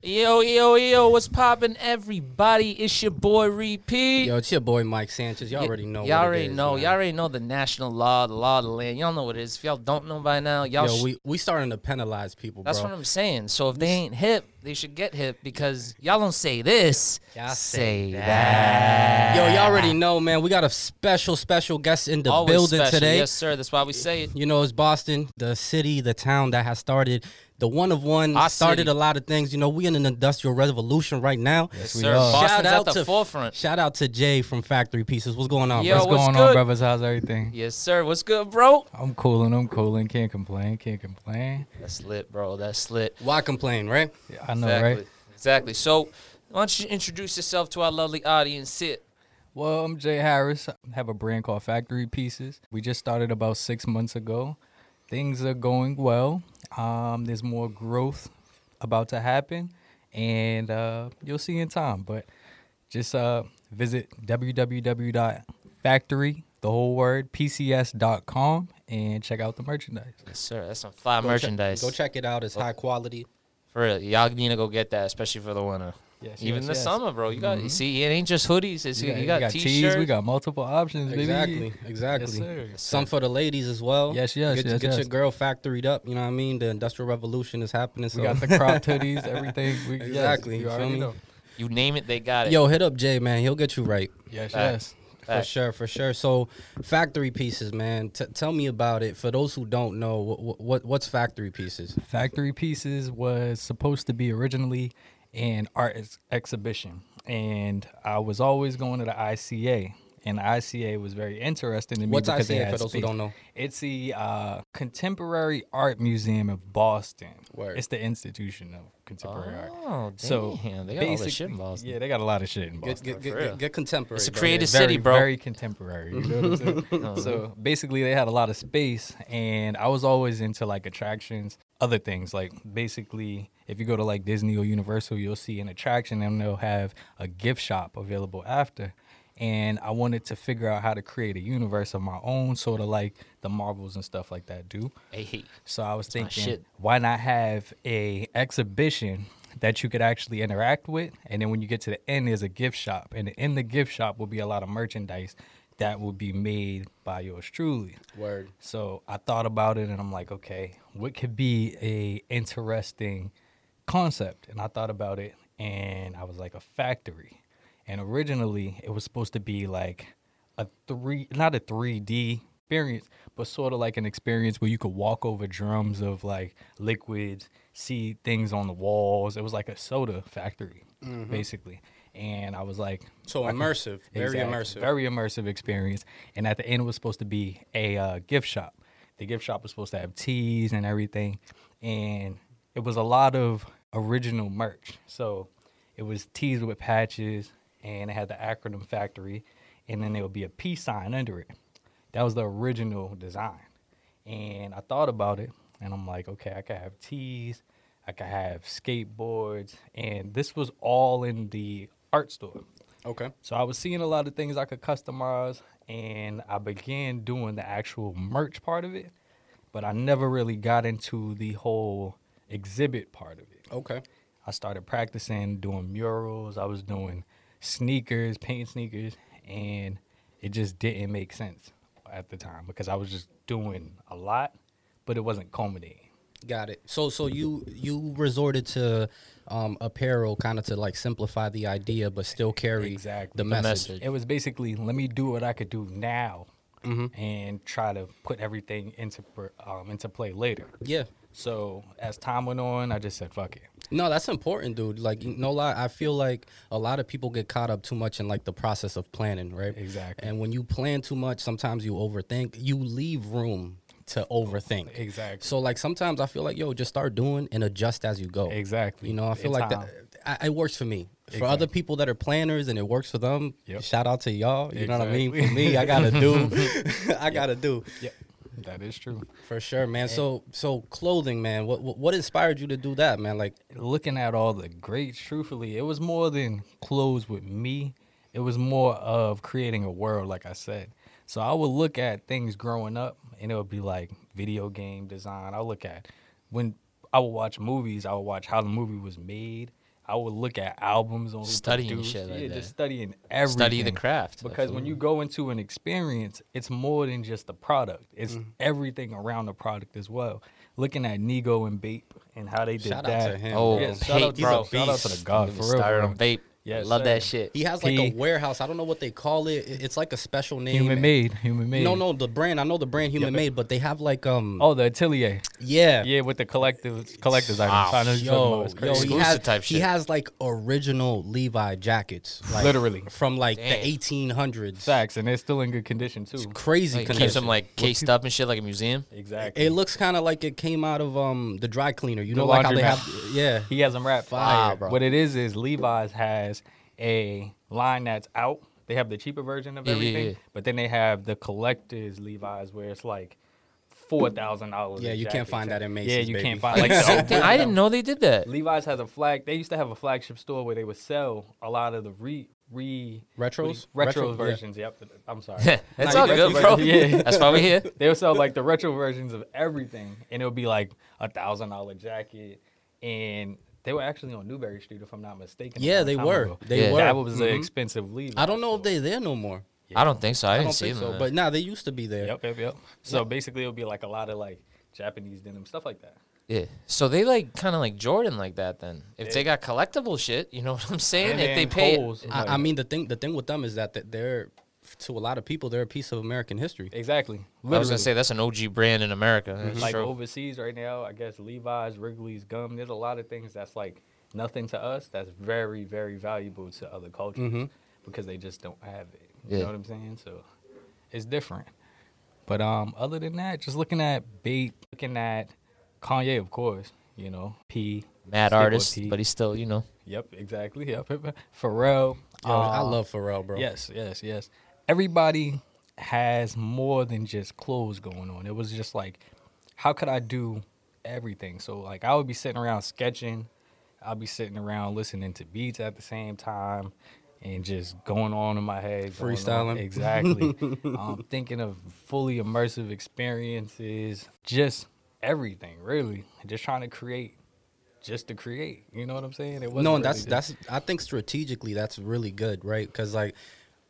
Yo, yo, yo, what's poppin', everybody? It's your boy Repeat. Yo, it's your boy Mike Sanchez. Y'all already know. Y'all already is, know. man. Y'all already know the national law, the law of the land. Y'all know what it is. If y'all don't know by now, y'all. Yo, sh- we we starting to penalize people, that's bro. what I'm saying. So if they ain't hip, they should get hip because y'all don't say this. Y'all say say that. Yo, y'all already know, man. We got a special, special guest in the Always building special. today. Yes, sir. That's why we say it. You know, it's Boston, the city, the town that has started the one of one. Our started city. a lot of things. You know, we in an industrial revolution right now. Yes, sir. Boston's Shout at out the to forefront. Shout out to Jay from Factory Pieces. What's going on, Yo. What's what's going good? on, brothers? How's everything? Yes, sir. What's good, bro? I'm cooling. I'm cooling. Can't complain. Can't complain. That's lit, bro. That's lit. Why complain, right? Yeah, I know, exactly. right? Exactly. So, why don't you introduce yourself to our lovely audience? Sit. Well, I'm Jay Harris. I have a brand called Factory Pieces. We just started about six months ago. Things are going well. Um, there's more growth about to happen, and uh, you'll see in time. But just uh, visit www.factory, the whole word, pcs.com, and check out the merchandise. Yes, sir. That's some fly Go check- merchandise. Go check it out. It's high quality. For real, y'all need to go get that, especially for the winter. Yes, Even yes, the yes. summer, bro. You got you Mhm. see, it ain't just hoodies. It's, you, Yeah, got, tees. t-shirts. We got multiple options, baby. Exactly, exactly. Yes, sir. Yes, Some sir. for the ladies as well. Yes, yes, Get, yes, get your girl factoried up. You know what I mean? The industrial revolution is happening. So We got the crop hoodies, everything. We, yes, Exactly, you you feel me? know. You name it, they got it. Yo, hit up Jay, man. He'll get you right. Yes, Facts. yes. For Facts. sure, for sure. So, factory pieces, man. T- tell me about it. For those who don't know, what, what what's factory pieces? Factory Pieces was supposed to be originally an art ex- exhibition, and I was always going to the ICA, and the ICA was very interesting to me What's because they ICA had for those who don't know? It's the uh, Contemporary Art Museum of Boston. Word. It's the institution of contemporary art. Oh, So damn. They got all this basically- shit in Boston. Yeah, they got a lot of shit in Get Boston. get, get, for get, get contemporary. It's a bro. creative very, city, bro. Very contemporary. You know what I'm saying? so basically, they had a lot of space, and I was always into like attractions, other things. Like basically, if you go to like Disney or Universal, you'll see an attraction, and they'll have a gift shop available after. And I wanted to figure out how to create a universe of my own, sort of like the Marvels and stuff like that do. Hey, So I was thinking, why not have a exhibition that you could actually interact with, and then when you get to the end, there's a gift shop, and in the gift shop will be a lot of merchandise that will be made by yours truly. Word. So I thought about it, and I'm like, okay, what could be a interesting concept? And I thought about it, and I was like, a factory. And originally, it was supposed to be like a three, not a 3D experience, but sort of like an experience where you could walk over drums of like liquids, see things on the walls. It was like a soda factory, mm-hmm. basically. And I was like, So immersive, very Exactly. immersive. Very immersive experience. And at the end, it was supposed to be a uh, gift shop. The gift shop was supposed to have teas and everything. And it was a lot of original merch. So it was teas with patches, and it had the acronym factory. And then there would be a peace sign under it. That was the original design. And I thought about it, and I'm like, okay, I could have teas, I could have skateboards, and this was all in the art store. okay. So I was seeing a lot of things I could customize, and I began doing the actual merch part of it, but I never really got into the whole exhibit part of it. Okay. I started practicing doing murals. I was doing sneakers, paint sneakers, and it just didn't make sense at the time because I was just doing a lot, but it wasn't culminating. Got it. So so you you resorted to um, apparel kind of to like simplify the idea, but still carry Exactly. the The message. message. It was basically let me do what I could do now Mm-hmm. and try to put everything into um, into play later. Yeah. So as time went on, I just said fuck it. No, that's important, dude. Like, no lie, I feel like a lot of people get caught up too much in like the process of planning, right? Exactly. And when you plan too much, sometimes you overthink. You leave room to overthink. Exactly. So like sometimes I feel like yo, just start doing and adjust as you go. Exactly. You know, I feel like that. I, it works for me. For other people that are planners and it works for them, Yep. shout out to y'all. You know what I mean? For me, I gotta do. I gotta do Yeah, that is true. for sure, man. So so clothing, man. What what what inspired you to do that, man? Like Looking at all the greats, truthfully, it was more than clothes with me. It was more of creating a world, like I said. So I would look at things growing up, and it would be like video game design. I would look at when I would watch movies. I would watch how the movie was made, I would look at albums on Studying produced. shit like yeah, that. just studying everything. Study the craft. Because when you go into an experience, it's more than just the product. It's Mm-hmm. everything around the product as well. Looking at Nigo and Bape and how they did Shout out that. to him. Oh, Yeah, Pape, shout out, He's bro. a Shout out to the. God for real. started on vape. Yes, Love that shit. He has like P- a warehouse. I don't know what they call it. It- It's like a special name. Human made, human made. No, no, the brand. I know the brand Human Yep. Made, but they have like um. Oh, the Atelier. yeah. Yeah, with the collective collectors. Wow. I know what about. Yo, yo, he Exclusive has type he has like original Levi jackets, like, Literally. from like Damn. the eighteen hundreds. Facts, and they're still in good condition too. It's crazy Like, condition. keeps them like cased up and shit like a museum. Exactly. It looks kind of like it came out of um the dry cleaner. You The know, like how they laundromat. have yeah. He has them wrapped Fire, fire. bro. What it is is Levi's has a line that's out. They have the cheaper version of Yeah, yeah, everything, yeah. but then they have the collectors Levi's where it's like four thousand dollars. Yeah, you can't find that in Macy's, Yeah, you baby. can't find like the Same. I didn't know they did that. Levi's has a flag. They used to have a flagship store where they would sell a lot of the re re Retros? retro, Retro- yeah. versions. Yep. I'm sorry. That's all you good, good, bro. Yeah. That's why we here. they would sell like the retro versions of everything, and it would be like a thousand dollar jacket, and they were actually on Newbury Street, if I'm not mistaken. Yeah, they were. ago. They Yeah. were. That was an Mhm. expensive leave. I don't know if they're there no more. I don't think so. I, I didn't don't see think them. so. But nah, they used to be there. Yep, yep, yep. So basically, it would be like a lot of like Japanese denim stuff like that. yeah. So they like kind of like Jordan like that. Then if they got collectible shit, you know what I'm saying? And if they pay, Kohl's, I, like- I mean the thing the thing with them is that that they're to a lot of people they're a piece of American history. exactly. I was gonna say that's an OG brand in America. That's like true. overseas right now, I guess Levi's, Wrigley's, gum. There's a lot of things that's like nothing to us. That's very, very valuable to other cultures Mhm. because they just don't have it. You Yeah. know what I'm saying? So it's different. But um, other than that, just looking at Bape, looking at Kanye, of course. You know, P. Mad artist, P. but he's still, you know. Yep, exactly. Yep. Pharrell. Yo, I uh, love Pharrell, bro. Yes, yes, yes. Everybody has more than just clothes going on. It was just like, how could I do everything? So like I would be sitting around sketching, I'll be sitting around listening to beats at the same time and just going on in my head. on- Freestyling. Exactly. um, thinking of fully immersive experiences, just everything, really. Just trying to create just to create. You know what I'm saying? It wasn't no, really that's just- that's I think strategically that's really good, right? Because like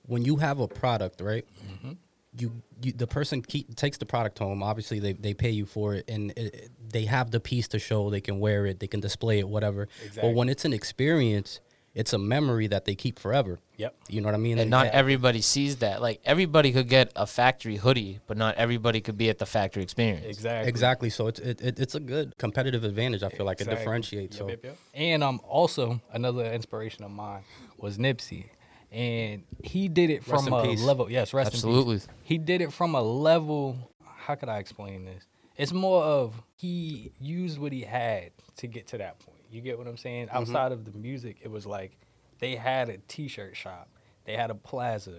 when you have a product, right? Mm-hmm. You, you the person keep, takes the product home. Obviously, they, they pay you for it, and it, it- they have the piece to show. They can wear it, they can display it, whatever. Exactly. But when it's an experience, it's a memory that they keep forever. Yep. You know what I mean? And not everybody sees that. Like everybody could get a factory hoodie, but not everybody could be at the factory experience. Exactly. exactly. So it's it, it, it's a good competitive advantage. I feel like it differentiates. Yep, so yep, yep. And um, also another inspiration of mine was Nipsey, and he did it Rest from in a peace. level. Yes, rest in peace. Absolutely. He did it from a level. How could I explain this? It's more of he used what he had to get to that point. You get what I'm saying? Mm-hmm. Outside of the music, it was like they had a T-shirt shop, they had a plaza,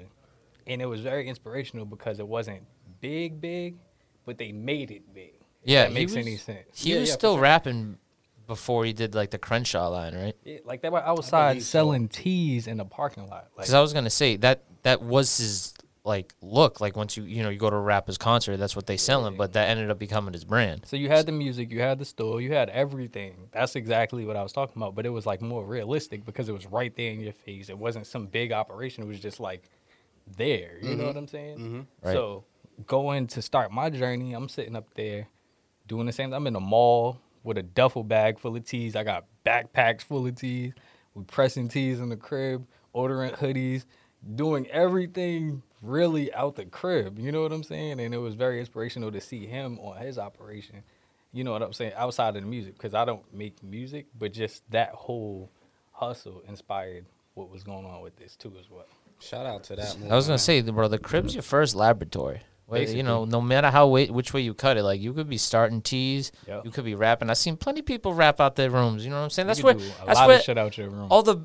and it was very inspirational because it wasn't big, big, but they made it big. if Yeah, that makes was- any sense. He Yeah, was yeah, still sure. rapping before he did like the Crenshaw line, right? Yeah, like they were outside believe so. selling teas in the parking lot. Like Because I was gonna say that that was his like look. Like once you you know you go to a rapper's concert, that's what they selling. But that ended up becoming his brand. so you had the music, you had the store, you had everything. That's exactly what I was talking about. But it was like more realistic because it was right there in your face. It wasn't some big operation. It was just like there. You know what I'm saying? Right. So going to start my journey, I'm sitting up there doing the same. I'm in a mall with a duffel bag full of teas. I got backpacks full of teas. We pressing teas in the crib, ordering hoodies, doing everything really out the crib. You know what I'm saying? And it was very inspirational to see him on his operation. You know what I'm saying? Outside of the music, because I don't make music, but just that whole hustle inspired what was going on with this too as well. shout out to that. I was gonna say, bro, the crib's your first laboratory. You know, no matter how way, which way you cut it, like you could be starting teas, Yep. you could be rapping. I've seen plenty of people rap out their rooms. You know what I'm saying? That's you where do a that's where shit out your room. all the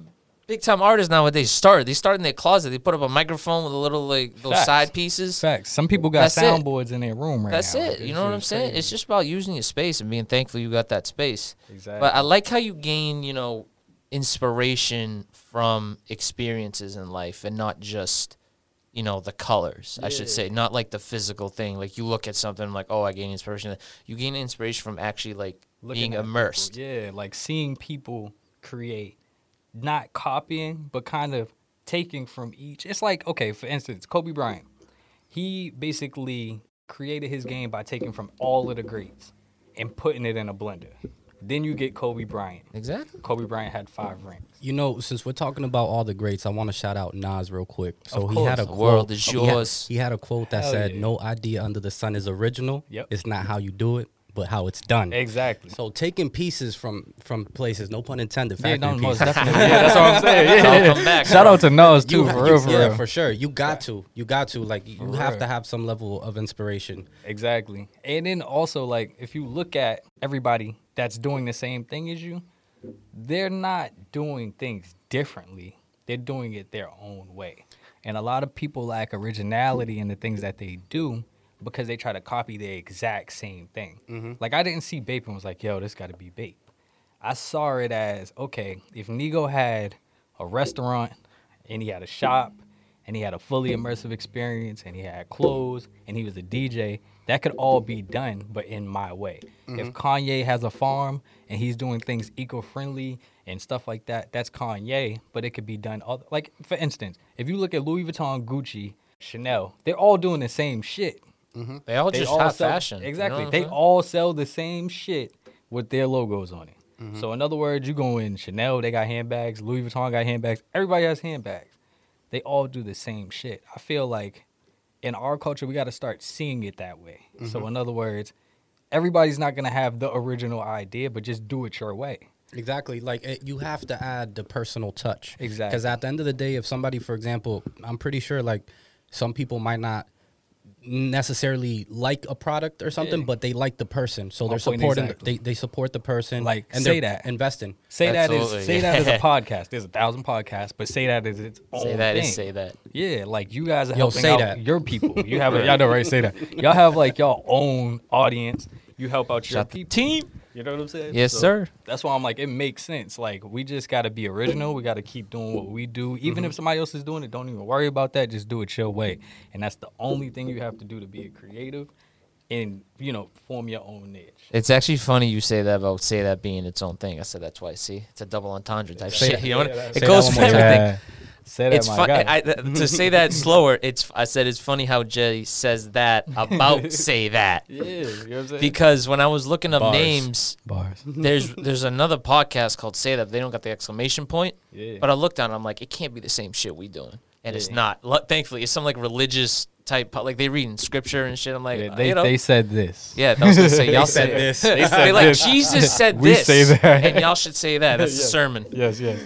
big time artists nowadays start. They start in their closet. They put up a microphone with a little like those Facts. side pieces. Facts. Some people got That's it. soundboards in their room right That's now. it. Like, You know what I'm saying? crazy. It's just about using your space and being thankful you got that space. exactly. But I like how you gain, you know, inspiration from experiences in life and not just, you know, the colors. I should say, not like the physical thing. Like you look at something like, oh, I gain inspiration. You gain inspiration from actually like Looking being at people, immersed. yeah, like seeing people create not copying, but kind of taking from each. It's like okay, for instance, Kobe Bryant. He basically created his game by taking from all of the greats and putting it in a blender. Then you get Kobe Bryant. Exactly. Kobe Bryant had five rings. You know, since we're talking about all the greats, I want to shout out Nas real quick. So Of he had a. The quote. world is he had- yours. He had, a quote that Hell said, yeah. "No idea under the sun is original. Yep. It's not how you do it, but how it's done." Exactly. So taking pieces from from places, no pun intended. Yeah, Factory no, most definitely. Yeah, that's what I'm saying. Yeah, It's all come back, Shout bro. out to Nas too, You- for you- real, for yeah, real. for sure. You got to. You got to. Like you For have real. to have some level of inspiration. Exactly. And then also like if you look at everybody that's doing the same thing as you, they're not doing things differently. They're doing it their own way. And a lot of people lack originality in the things that they do because they try to copy the exact same thing. Mm-hmm. Like I didn't see Bape and was like, yo, this gotta be Bape. I saw it as, okay, if Nigo had a restaurant and he had a shop and he had a fully immersive experience and he had clothes and he was a DJ, that could all be done, but in my way. If Kanye has a farm and he's doing things eco-friendly and stuff like that, that's Kanye, but it could be done other, like for instance, if you look at Louis Vuitton, Gucci, Chanel, they're all doing the same shit. They all They just all have sell- fashion. you know Exactly. they saying? all sell the same shit with their logos on it. Mm-hmm. So in other words, you go in Chanel, they got handbags. Louis Vuitton got handbags. Everybody has handbags. They all do the same shit. I feel like in our culture, we got to start seeing it that way. Mm-hmm. So in other words, everybody's not gonna have the original idea, but just do it your way. Exactly. Like it, you have to add the personal touch. Exactly. Because at the end of the day, if somebody, for example, I'm pretty sure like some people might not necessarily like a product or something, Yeah. but they like the person, so My they're supporting. exactly. They they support the person. Like, and say that. investing. Say that Absolutely, is say that is a podcast. There's a thousand podcasts, but say that is its own Say that thing. is say that. Yeah, like you guys are Yo, helping say out that. your people. You have a, y'all know right? Say that. Y'all have like your own audience. You help out your Shout the people. team. You know what I'm saying? Yes, So sir. That's why I'm like, it makes sense. Like we just got to be original. We got to keep doing what we do. Even Mm-hmm. if somebody else is doing it, don't even worry about that. Just do it your way. And that's the only thing you have to do to be a creative, and you know, form your own niche. It's actually funny you say that about say that being its own thing. I said that twice. See, it's a double entendre type Say shit. You know, what? yeah, that- it goes for one more time. everything. Say that, It's my guy. I, to say that slower. It's I said it's funny how Jay says that about say that yeah, you know what I'm saying? because when I was looking up Bars. names, bars. there's there's another podcast called Say That. They don't got the exclamation point, Yeah. but I looked down. and I'm like, it can't be the same shit we doing, and it's not. Lu- Thankfully, it's some like religious type. po- Like they read in scripture and shit. I'm like, Yeah, uh, they you know, they said this. yeah, I was gonna say y'all said this. They, said like this. Jesus said We this, say that. and y'all should say that. That's the Yeah. sermon. Yes, yes.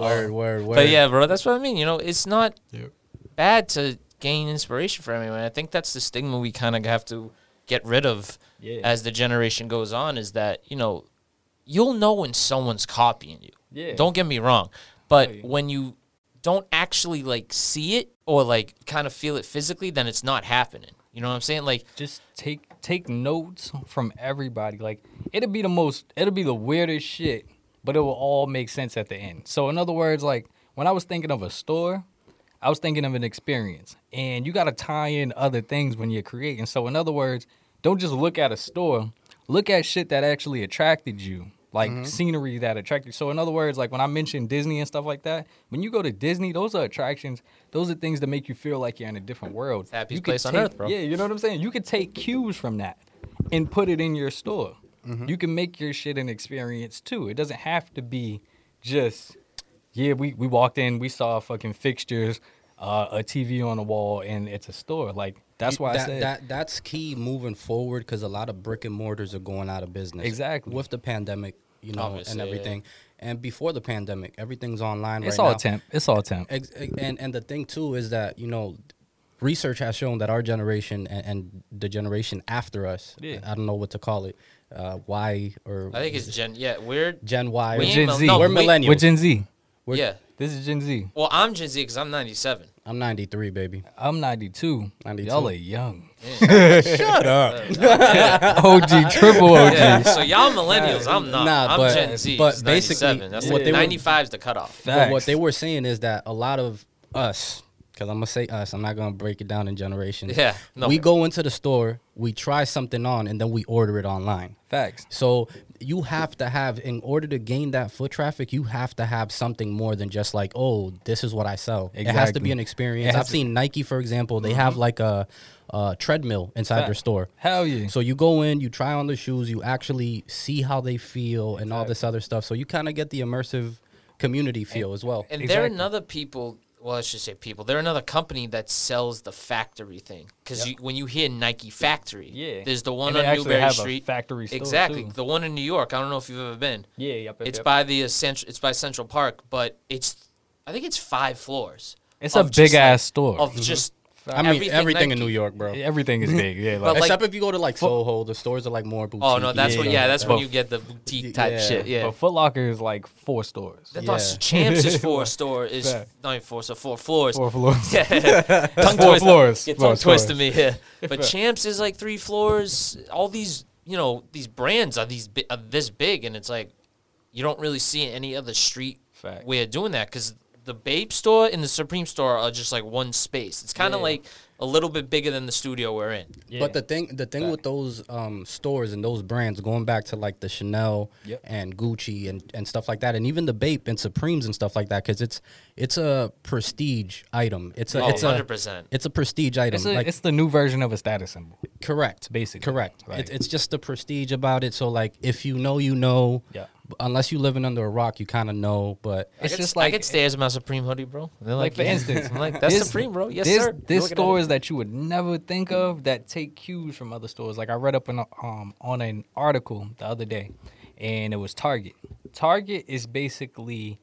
Word, word, word. But yeah, bro, that's what I mean. You know, it's not Yep. bad to gain inspiration from anyone. I think that's the stigma we kind of have to get rid of Yeah. as the generation goes on. Is that you know, you'll know when someone's copying you. Yeah. Don't get me wrong, but Yeah. when you don't actually like see it or like kind of feel it physically, then it's not happening. You know what I'm saying? Like, just take take notes from everybody. Like it'll be the most it'll be the weirdest shit, but it will all make sense at the end. So in other words, like when I was thinking of a store, I was thinking of an experience. And you gotta tie in other things when you're creating. So in other words, don't just look at a store, look at shit that actually attracted you. Like mm-hmm. scenery that attracted you. So in other words, like when I mentioned Disney and stuff like that, when you go to Disney, those are attractions. Those are things that make you feel like you're in a different world. Happiest place on take- earth, bro. Yeah, you know what I'm saying? You could take cues from that and put it in your store. You can make your shit an experience too. It doesn't have to be just yeah, we, we walked in, we saw fucking fixtures, uh, a TV on the wall, and it's a store. Like that's why that, I said that that's key moving forward because a lot of brick and mortars are going out of business. Exactly. with the pandemic, you know, Obviously, and yeah. everything. And before the pandemic, everything's online it's right all now. temp. It's all temp. And and the thing too is that you know research has shown that our generation and, and the generation after us Yeah. i don't know what to call it uh, y or I think it's Gen. Yeah, weird. gen y We With ain't Gen Z. no, we're we- millennials With Gen Z. We're- Yeah. This is Gen Z. Well, I'm Gen Z because I'm 97. i'm 93 baby I'm 92. 92. Y'all are young. shut up OG, triple OG. Yeah, so y'all millennials, I'm not. Nah, I'm but- Gen Z. but it's basically, 97. That's what what they were- 95 is the cutoff. but what Facts. they were saying is that a lot of us because i'm gonna say us i'm not gonna break it down in generations Yeah, no. we go into the store we try something on and then we order it online Facts. So you have to have in order to gain that foot traffic, you have to have something more than just like, oh, this is what I sell. It has to be an experience. I've to- seen Nike, for example, they have mm-hmm. like a, a treadmill inside their store. Hell yeah. So you go in, you try on the shoes, you actually see how they feel and all this other stuff. So you kind of get the immersive community feel as well. And there are another people. Well, let's just say people. They're another company that sells the factory thing. Because Yep. when you hear Nike Factory, Yeah. there's the one And on Newbury Street. factory store, exactly. too. The one in New York. I don't know if you've ever been. Yeah, yep, yep, It's yep. by the uh, central. It's by Central Park, but it's. I think it's five floors. It's a big ass like- store. of just. I mean, everything, in New York, bro. Everything is big. Yeah, But like, Except if you go to like Soho, the stores are like more boutique. Oh no, that's what. Yeah. Yeah, that's when you get the boutique type Yeah. shit. Yeah. but Foot Locker is like four stores. I Yeah. Champs is four store is Fact. not even four, so four floors. Four floors. Yeah. tongue Four twist- floors. Get Four tongue twisted floors. me here. But Champs is like three floors. All these, you know, these brands are these bi- are this big, and it's like you don't really see any other street Fact. way of doing that because the Bape store and the Supreme store are just like one space. It's kind of Yeah. like a little bit bigger than the studio we're in. Yeah. But the thing, the thing with those um, stores and those brands, going back to like the Chanel Yep. and Gucci and, and stuff like that, and even the Bape and Supremes and stuff like that, because it's it's a prestige item. It's a Oh, it's a 100%. it's a prestige item. it's, a, like it's the new version of a status symbol. correct, basically, correct. like- It, it's just the prestige about it. So like, if you know, you know. Yeah. Unless you living under a rock, you kind of know. But I It's get, just I like get stares in my Supreme hoodie, bro. They're like like, for yeah. instance, I'm like, that's this- Supreme, bro. Yes, this, sir. This Looking at it. stores that you would never think of that take cues from other stores. Like I read up on a- um on an article the other day, and it was Target. Target is basically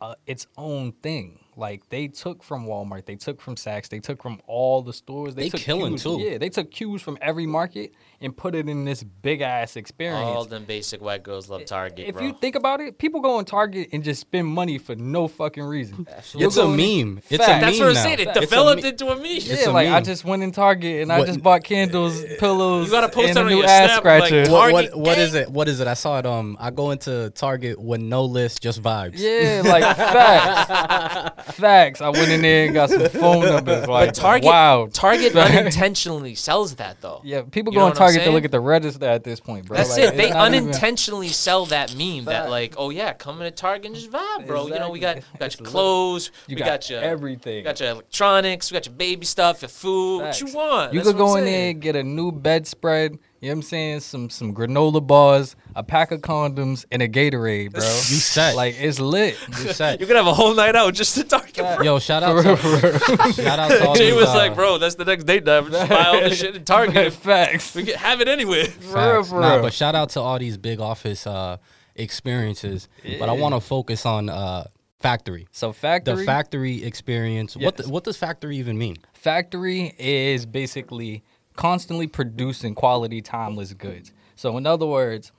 uh, its own thing. Like they took from Walmart, they took from Saks, they took from all the stores. They, They took killing, cues- too. Yeah, they took cues from every market and put it in this big ass experience. All them basic white girls love Target, if bro. you think about it, people go on Target and just spend money for no fucking reason. Absolutely. it's a You'll go in- meme. It's a Fact. meme That's what I'm saying. It developed me- into a meme. It's Yeah, a like I just went in Target and I just bought candles, pillows, You gotta post and a on new ass Snap, scratcher. Target what, what, what is it? What is it? I saw it. Um, I go into Target with no list, just vibes. yeah, like facts, facts. I went in there and got some phone numbers. Like But Target, wow, Target Fact. unintentionally sells that though. Yeah, people You go know on Target to look at the register at this point, bro. That's Like, it. They not even- unintentionally sell that meme that like, oh yeah, come in at Target and just vibe, bro. You know, we got Exactly. we got It's your clothes, You we got got, your everything. we got your electronics, we got your baby stuff, your food. Facts. What you want? You That's could go in there and get a new bedspread. You know what I'm saying? Some some granola bars, a pack of condoms, and a Gatorade, bro. You set. Like it's lit. You said. You could have a whole night out just to Target. Bro. Yo, shout out to shout out to all Jay these, was uh, like, bro, that's the next date night. Just buy all this shit at Target. Facts. we can have it anywhere. For real, Facts. for Nah, real. but shout out to all these big office uh, experiences. But I want to focus on uh, factory. So factory The factory, factory experience. What the, what does factory even mean? factory is basically constantly producing quality, timeless goods. So in other words,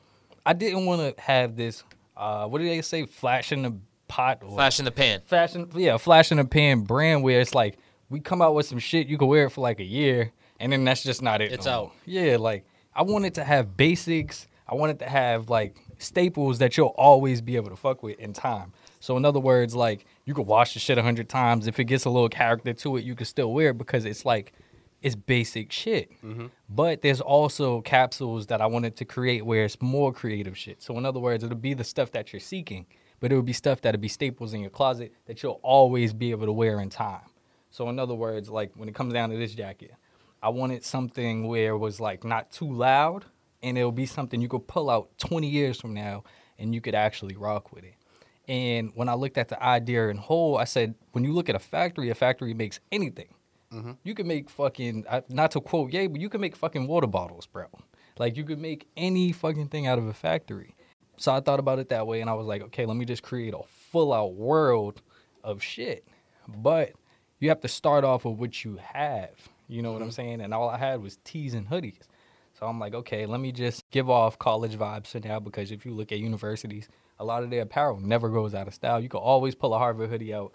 I didn't want to have this. Uh, what do they say? Flash in the pot. Or Flash in the pan. fashion yeah flash in the pan brand where it's like we come out with some shit you can wear it for like a year and then that's just not it It's no out. yeah like i wanted to have basics i wanted to have like staples that you'll always be able to fuck with in time so in other words like you could wash the shit a hundred times if it gets a little character to it you can still wear it because it's like it's basic shit mm-hmm. but there's also capsules that i wanted to create where it's more creative shit so in other words it'll be the stuff that you're seeking but it would be stuff that'll be staples in your closet that you'll always be able to wear in time. So in other words, like when it comes down to this jacket, I wanted something where it was like not too loud and it'll be something you could pull out 20 years from now and you could actually rock with it. And when I looked at the idea in whole, I said, when you look at a factory, a factory makes anything. Mm-hmm. You can make fucking, not to quote Ye, but you can make fucking water bottles, bro. Like you could make any fucking thing out of a factory. So I thought about it that way and I was like, okay, let me just create a full out world of shit. But you have to start off with what you have. You know what I'm mm-hmm. saying? And all I had was tees and hoodies. So I'm like, okay, let me just give off college vibes for now because if you look at universities, a lot of their apparel never goes out of style. You can always pull a Harvard hoodie out.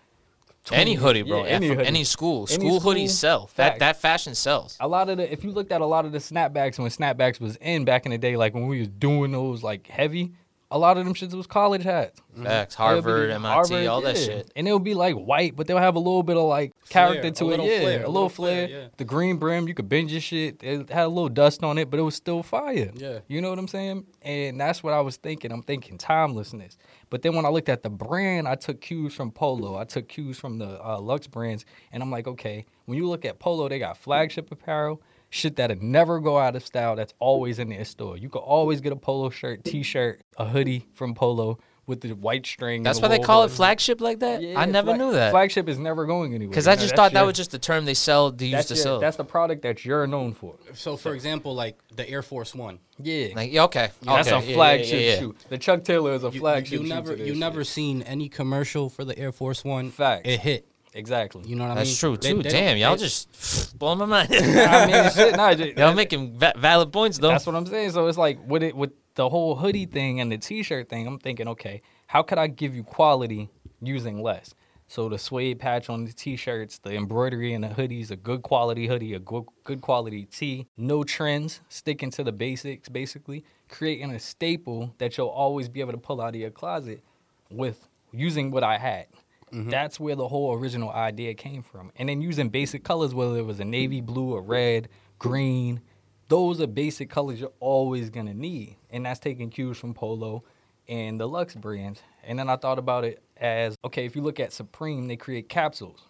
20 Any hoodie, bro. Yeah, Yeah, any hoodie. any school. Any School school, hoodies sell. That that fashion sells. A lot of the, if you looked at a lot of the snapbacks when snapbacks was in back in the day, like when we was doing those like heavy, a lot of them shits was college hats. Facts. They'll be Harvard, MIT, Harvard, all that yeah. shit. And it would be like white, but they'll have a little bit of like Flair, character a to it. Yeah, flair, a little flair. yeah. The green brim, you could bend your shit. It had a little dust on it, but it was still fire. Yeah. You know what I'm saying? And that's what I was thinking. I'm thinking timelessness. But then when I looked at the brand, I took cues from Polo. I took cues from the uh, Lux brands, and I'm like, okay, when you look at Polo, they got flagship apparel, shit that'll never go out of style. That's always in their store. You could always get a Polo shirt, T-shirt, a hoodie from Polo with the white string. That's the why they call it flagship like that. Yeah, I never flag- knew that. Flagship is never going anywhere. Because I just that's thought that your- was just the term they sell. They used to your- sell. That's the product that you're known for. So, for example, like the Air Force One. Yeah. Like yeah, okay, that's okay, a yeah, yeah, flagship yeah, yeah. shoe. The Chuck Taylor is a You, flagship you shoe. never, you never seen any commercial for the Air Force One. Facts. It hit. Exactly. You know what I mean? That's true too. they Damn, y'all they- just blowing my mind. I mean, shit, nah, just- y'all making va- valid points though. That's what I'm saying. So it's like with it with the whole hoodie thing and the t-shirt thing, I'm thinking, okay, how could I give you quality using less? So the suede patch on the t-shirts, the embroidery and the hoodies, a good quality hoodie, a good good quality tee, no trends, sticking to the basics basically, creating a staple that you'll always be able to pull out of your closet with using what I had. Mm-hmm. That's where the whole original idea came from. And then using basic colors, whether it was a navy mm-hmm. blue, a red, green, those are basic colors you're always gonna need. And that's taking cues from Polo and the Lux brands. And then I thought about it as okay, if you look at Supreme, they create capsules.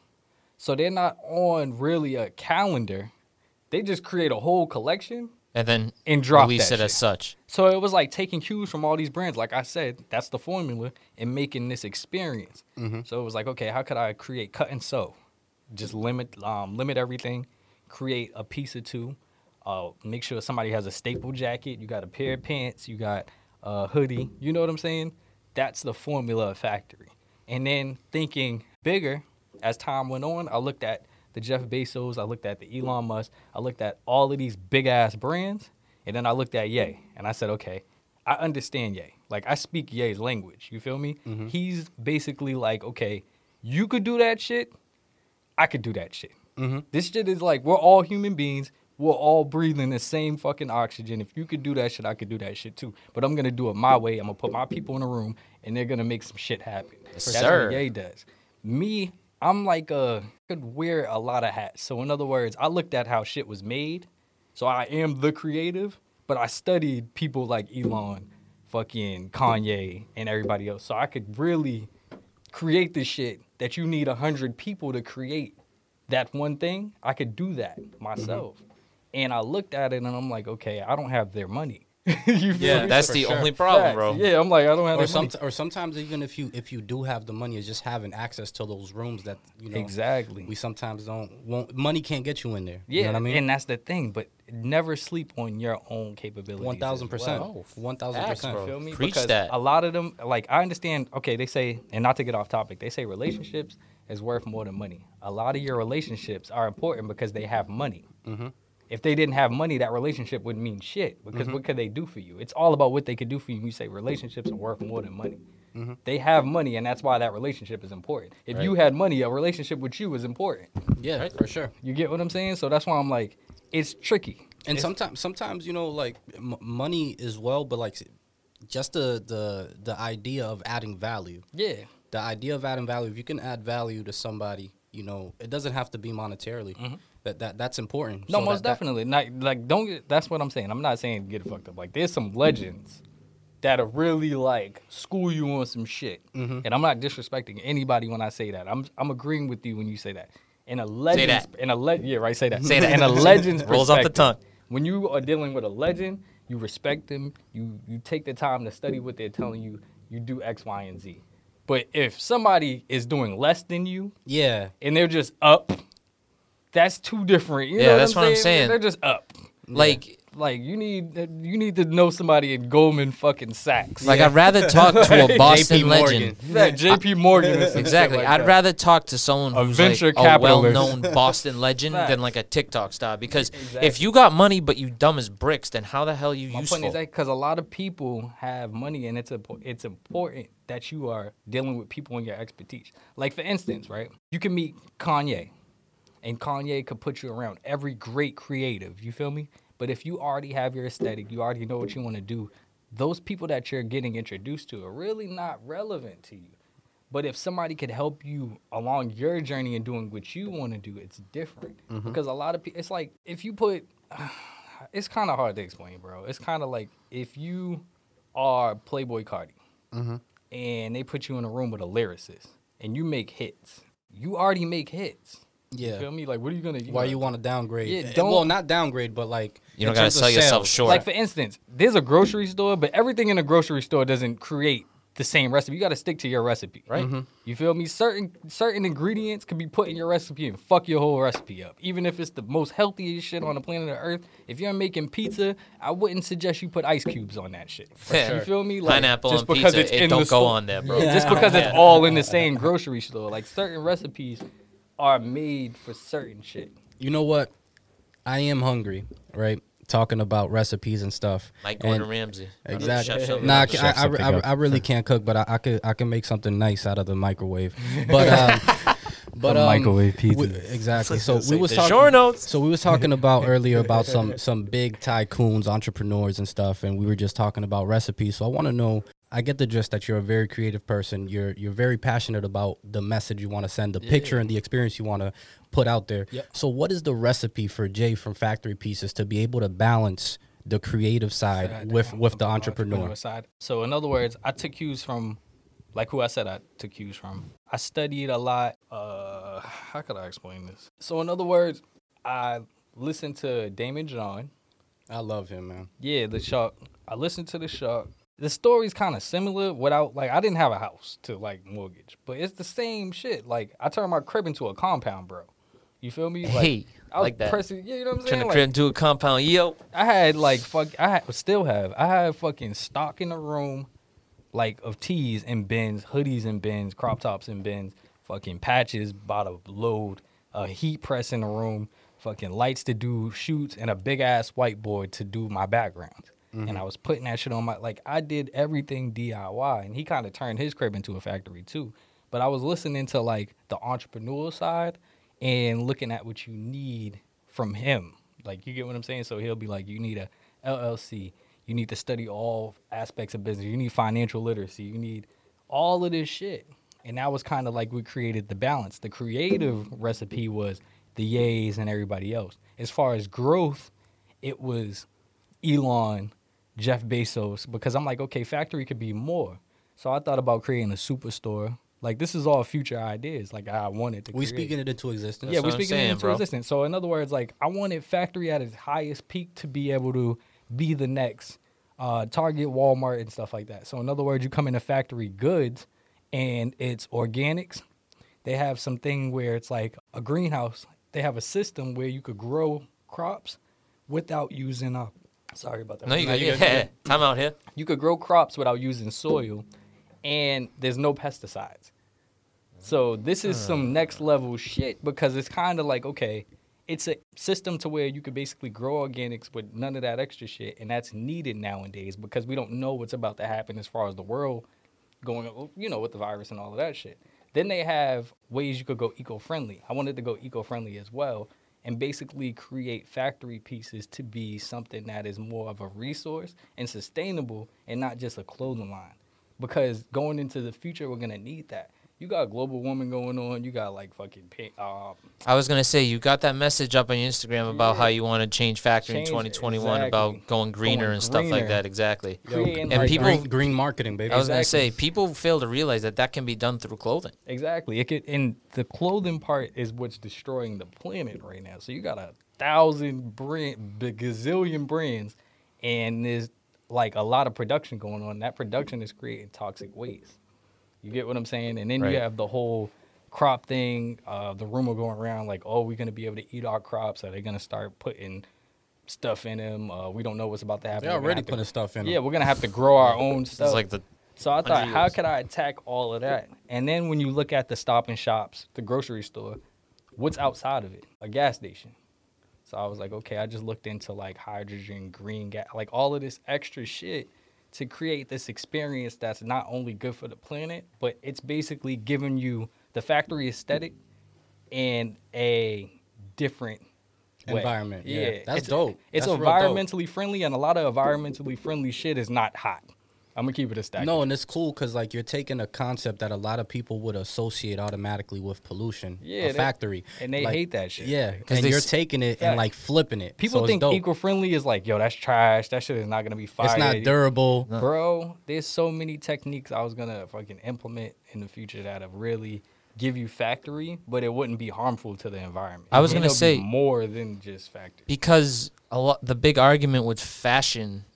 So they're not on really a calendar. They just create a whole collection and then and drop release that it as such. So it was like taking cues from all these brands. Like I said, that's the formula and making this experience. So it was like, okay, how could I create cut and sew? Just limit um, limit everything, create a piece or two. Uh, make sure somebody has a staple jacket. You got a pair of pants. You got a hoodie. You know what I'm saying? That's the formula of factory. And then thinking bigger as time went on, I looked at the Jeff Bezos, I looked at the Elon Musk, I looked at all of these big ass brands, and then I looked at Ye and I said, okay, I understand Ye. Like I speak Ye's language. You feel me? Mm-hmm. He's basically like, okay, you could do that shit, I could do that shit. Mm-hmm. This shit is like we're all human beings. We're all breathing the same fucking oxygen. If you could do that shit, I could do that shit too. But I'm gonna do it my way. I'm gonna put my people in a room, and they're gonna make some shit happen. Yes, That's sir. what Ye does. Me, I'm like a could wear a lot of hats. So in other words, I looked at how shit was made. So I am the creative, but I studied people like Elon, fucking Kanye, and everybody else. So I could really create the shit that you need a hundred people to create that one thing. I could do that mm-hmm. myself. And I looked at it and I'm like, okay, I don't have their money. you Yeah, me? That's for the sure. only problem, Facts. bro. Yeah, I'm like, I don't have Or some, or sometimes even if you if you do have the money, it's just having access to those rooms that you know Exactly. we sometimes don't want. Money can't get you in there. Yeah, you know what I mean. and that's the thing. But never sleep on your own capabilities. One thousand percent. One thousand percent. Feel me? Preach because that. A lot of them, like I understand. Okay, they say, and not to get off topic, they say relationships is worth more than money. A lot of your relationships are important because they have money. Mm-hmm. If they didn't have money, that relationship wouldn't mean shit. Because mm-hmm. what could they do for you? It's all about what they could do for you. You say relationships are worth more than money. Mm-hmm. They have money, and that's why that relationship is important. If you had money, a relationship with you is important. Yeah, for sure. You get what I'm saying? So that's why I'm like, it's tricky. And It's- sometimes, sometimes you know, like m- money as well, but like just the the the idea of adding value. yeah, The idea of adding value. If you can add value to somebody, you know, it doesn't have to be monetarily. Mm-hmm. That that that's important. No, So most that- that- definitely. Not like don't get. That's what I'm saying. I'm not saying get it fucked up. Like there's some legends that are really like school you on some shit. Mm-hmm. And I'm not disrespecting anybody when I say that. I'm I'm agreeing with you when you say that. In a legend, that. in a le- yeah, right. Say that. Say that. In a legend's Rolls off the tongue. When you are dealing with a legend, you respect them. You you take the time to study what they're telling you. You do X, Y, and Z. But if somebody is doing less than you, Yeah, and they're just up. That's too different. You Yeah, know that's what I'm saying. They're just up. Like, Like you need you need to know somebody in Goldman fucking Sachs. like I'd rather talk to a Boston legend. Morgan. that J.P. Morgan. Or Exactly. like I'd that. rather talk to someone A who's venture like a well-known Boston legend than like a TikTok star. Because Exactly. if you got money but you dumb as bricks, then how the hell are you My useful? point is that because a lot of people have money, and it's a, it's important that you are dealing with people in your expertise. Like for instance, right? You can meet Kanye, and Kanye could put you around every great creative. You feel me? But if you already have your aesthetic, you already know what you want to do. those people that you're getting introduced to are really not relevant to you. But if somebody could help you along your journey and doing what you want to do, it's different. Mm-hmm. Because a lot of people, it's like if you put, it's kind of hard to explain, bro. It's kind of like if you are Playboi Carti mm-hmm. and they put you in a room with a lyricist and you make hits, you already make hits. Yeah. You feel me? Like, what are you gonna? Why gonna- you want to downgrade? Yeah, don't- well, not downgrade, but like You don't gotta terms of sell yourself short. Like for instance, there's a grocery store, but everything in a grocery store doesn't create the same recipe. You got to stick to your recipe, Right. Mm-hmm. You feel me? Certain certain ingredients can be put in your recipe and fuck your whole recipe up. Even if it's the most healthiest shit on the planet of Earth, if you're making pizza, I wouldn't suggest you put ice cubes on that shit. sure. You feel me? Like, Pineapple just on because pizza, it's it in don't the go store. on there, bro. Yeah, just because it's all in the same grocery store. Like certain recipes are made for certain shit. You know what? I am hungry, right? Talking about recipes and stuff. Like And- Gordon Ramsay. Exactly. Chef Nah, I, I, I, I. I really can't cook, but I, I could I can make something nice out of the microwave. But um, but um, microwave pizza. we- exactly. So we was The short talking. notes. So we was talking about earlier about some some big tycoons, entrepreneurs, and stuff, and we were just talking about recipes. So I want to know. I get the gist that you're a very creative person. You're you're very passionate about the message you want to send, the picture and the experience you want to put out there. Yep. So what is the recipe for Jay from Factory Pieces to be able to balance the creative side Side with with the entrepreneur? side. So in other words, I took cues from, like who I said I took cues from. I studied a lot. Uh, how could I explain this? So in other words, I listened to Daymond John. I love him, man. Yeah, the shark. I listened to the shark. The story's kind of similar without like I didn't have a house to like mortgage, but it's the same shit. Like I turned my crib into a compound, bro. You feel me? Like, Hey, I was like that. pressing. Yeah, you know what I'm Turn saying? the Like, crib into a compound. Yo. I had like fuck. I had, still have. I had fucking stock in the room, like of tees and bins, hoodies and bins, crop tops and bins, fucking patches by the load, a heat press in the room, fucking lights to do shoots, and a big ass whiteboard to do my background. And mm-hmm. I was putting that shit on my like I did everything DIY, and he kind of turned his crib into a factory too. But I was listening to like the entrepreneurial side and looking at what you need from him. Like you get what I'm saying? So he'll be like, you need a LLC. You need to study all aspects of business. You need financial literacy. You need all of this shit. And that was kind of like we created the balance. The creative recipe was the yays and everybody else. As far as growth, it was Elon, Jeff Bezos, because I'm like, okay, factory could be more. So I thought about creating a superstore. Like this is all future ideas. Like I wanted to. We create. speaking it into existence. Yeah, we're speaking saying, it into bro. existence. So in other words, like I wanted factory at its highest peak to be able to be the next uh, Target, Walmart, and stuff like that. So in other words, you come into factory goods, and it's organics. They have something where it's like a greenhouse. They have a system where you could grow crops without using uh Sorry about that. No, you good, yeah. good. Time out here. You could grow crops without using soil, and there's no pesticides. So this is some ah. next level shit because it's kind of like okay, it's a system to where you could basically grow organics with none of that extra shit, and that's needed nowadays because we don't know what's about to happen as far as the world going, you know, with the virus and all of that shit. Then they have ways you could go eco-friendly. I wanted to go eco-friendly as well, and basically create factory pieces to be something that is more of a resource and sustainable, and not just a clothing line. Because going into the future, we're gonna need that. You got global warming going on. You got like fucking pink, uh, I was gonna say you got that message up on Instagram about how you want to change factory Change- in 2021 exactly. about going greener Going and stuff like that. Exactly. creating and like, people- green, green marketing, baby. I was gonna say people fail to realize that that can be done through clothing. Exactly. It could, and the clothing part is what's destroying the planet right now. So you got a thousand brand, gazillion brands, and there's like a lot of production going on. That production is creating toxic waste. You get what I'm saying? And then Right. you have the whole crop thing. Uh, the rumor going around like, oh, we're gonna be able to eat our crops. Are they gonna start putting stuff in them? Uh, we don't know what's about to happen. They're already have to- putting stuff in. Yeah, them. we're gonna have to grow our own stuff. It's like the So I thought, how years. could I attack all of that? And then when you look at the stop and shops, the grocery store, what's outside of it? A gas station. So I was like, okay, I just looked into like hydrogen, green gas, like all of this extra shit to create this experience that's not only good for the planet, but it's basically giving you the factory aesthetic and a different way. Environment, yeah. That's it's, dope. It's That's real dope. environmentally friendly, and a lot of environmentally friendly shit is not hot. I'm gonna keep it a stack. No, and it's cool because like you're taking a concept that a lot of people would associate automatically with pollution. Yeah, a they- factory, and they Like, hate that shit. Yeah, 'Cause and they you're taking it Facts. and like flipping it. People so think eco-friendly is like, yo, that's trash. That shit is not gonna be fire. It's not durable. Bro, there's so many techniques I was gonna fucking implement in the future that have really give you factory, but it wouldn't be harmful to the environment. I was And gonna say- more than just factory. because a lot the big argument with fashion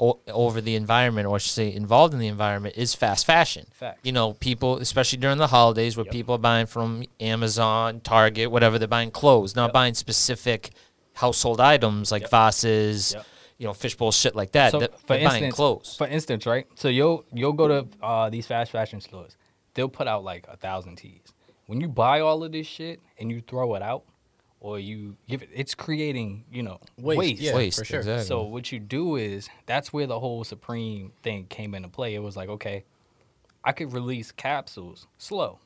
o- over the environment or I should say involved in the environment is fast fashion Facts. you know people especially during the holidays where Yep. people are buying from amazon target whatever they're buying clothes not Yep. buying specific household items like Yep. vases you know fishbowl shit like that So, They're- for instance- clothes For instance, right? So you'll you'll go to uh, these fast fashion stores. They'll put out like a thousand tees. When you buy all of this shit and you throw it out, or you give it, it's creating you know Waste, waste. yeah, waste for sure. exactly. So what you do is that's where the whole Supreme thing came into play. It was like, okay, I could release capsules slow.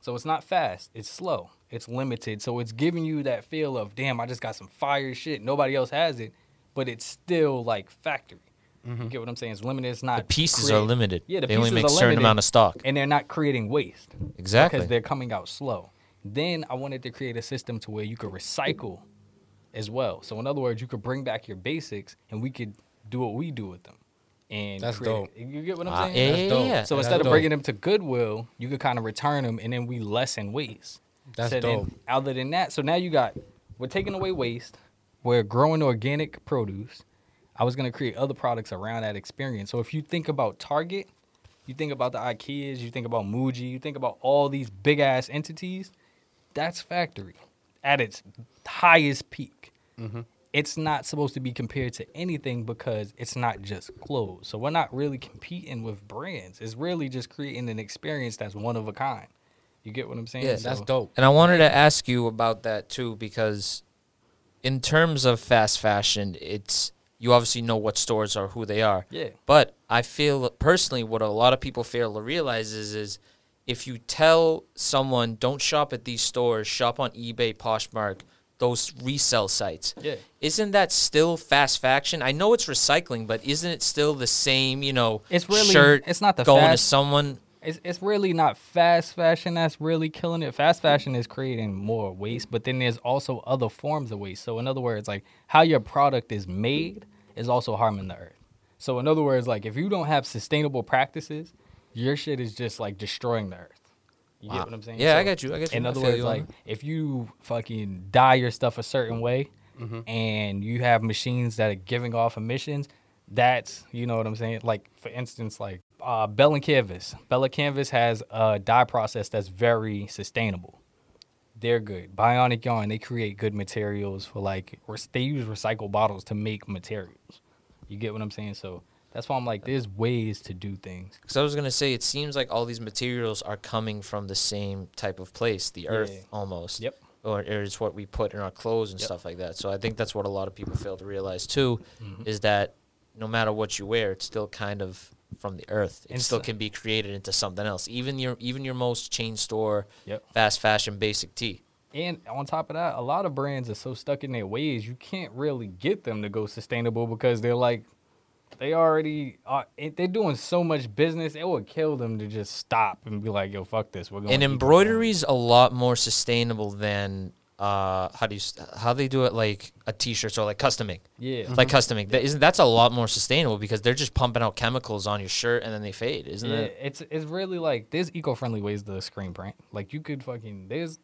So it's not fast, it's slow. It's limited. So it's giving you that feel of damn, I just got some fire shit. Nobody else has it, but it's still like factory. You mm-hmm. get what I'm saying? It's limited. It's not the pieces create- are limited Yeah, the they only make a certain limited, amount of stock and they're not creating waste exactly because they're coming out slow. Then I wanted to create a system to where you could recycle as well. So in other words, you could bring back your basics and we could do what we do with them. And That's create- dope. You get what I'm Ah, saying? yeah, That's yeah, dope. yeah. So That's instead of dope. bringing them to Goodwill, you could kind of return them, and then we lessen waste. That's So then, dope. other than that, so now you got we're taking away waste. We're growing organic produce. I was gonna create other products around that experience. So if you think about Target, you think about the IKEAs, you think about Muji, you think about all these big ass entities. That's factory at its highest peak. Mm-hmm. It's not supposed to be compared to anything because it's not just clothes. So we're not really competing with brands. It's really just creating an experience that's one of a kind. You get what I'm saying? Yeah, That's dope. And I wanted to ask you about that too, because in terms of fast fashion, it's you obviously know what stores are, who they are. Yeah. But I feel personally, what a lot of people fail to realize is, is if you tell someone don't shop at these stores, shop on eBay, Poshmark, those resell sites. Yeah. Isn't that still fast fashion? I know it's recycling, but isn't it still the same? You know, It's really- shirt. it's not the going to someone. It's it's really not fast fashion that's really killing it. Fast fashion is creating more waste, but then there's also other forms of waste. So in other words, like how your product is made is also harming the earth. So in other words, like if you don't have sustainable practices, your shit is just like destroying the earth. You Wow. get what I'm saying? Yeah, I got you. I get you. In other words, like if you fucking dye your stuff a certain way and you have machines that are giving off emissions, that's you know what I'm saying. Like for instance, like uh, Bell and Canvas. Bella Canvas has a dye process that's very sustainable. They're good. Bionic Yarn, they create good materials for like they use recycled bottles to make materials. You get what I'm saying? So that's why I'm like, there's ways to do things. Because I was gonna say, it seems like all these materials are coming from the same type of place, the earth, Yeah. almost. Yep. Or, or it's what we put in our clothes and Yep. stuff like that. So I think that's what a lot of people fail to realize too, Mm-hmm. is that no matter what you wear, it's still kind of from the earth. It And still so- can be created into something else. Even your even your most chain store, Yep. fast fashion, basic tee. And on top of that, a lot of brands are so stuck in their ways, you can't really get them to go sustainable because they're like, they already are, they're doing so much business. It would kill them to just stop and be like, yo, fuck this. We're going. And embroidery's a lot more sustainable than uh how do you s- how they do it like a t-shirt or like customing. Yeah. like customing. That isn't that's a lot more sustainable because they're just pumping out chemicals on your shirt and then they fade, isn't yeah, it? it's it's really like there's eco-friendly ways to screen print. Like you could fucking there's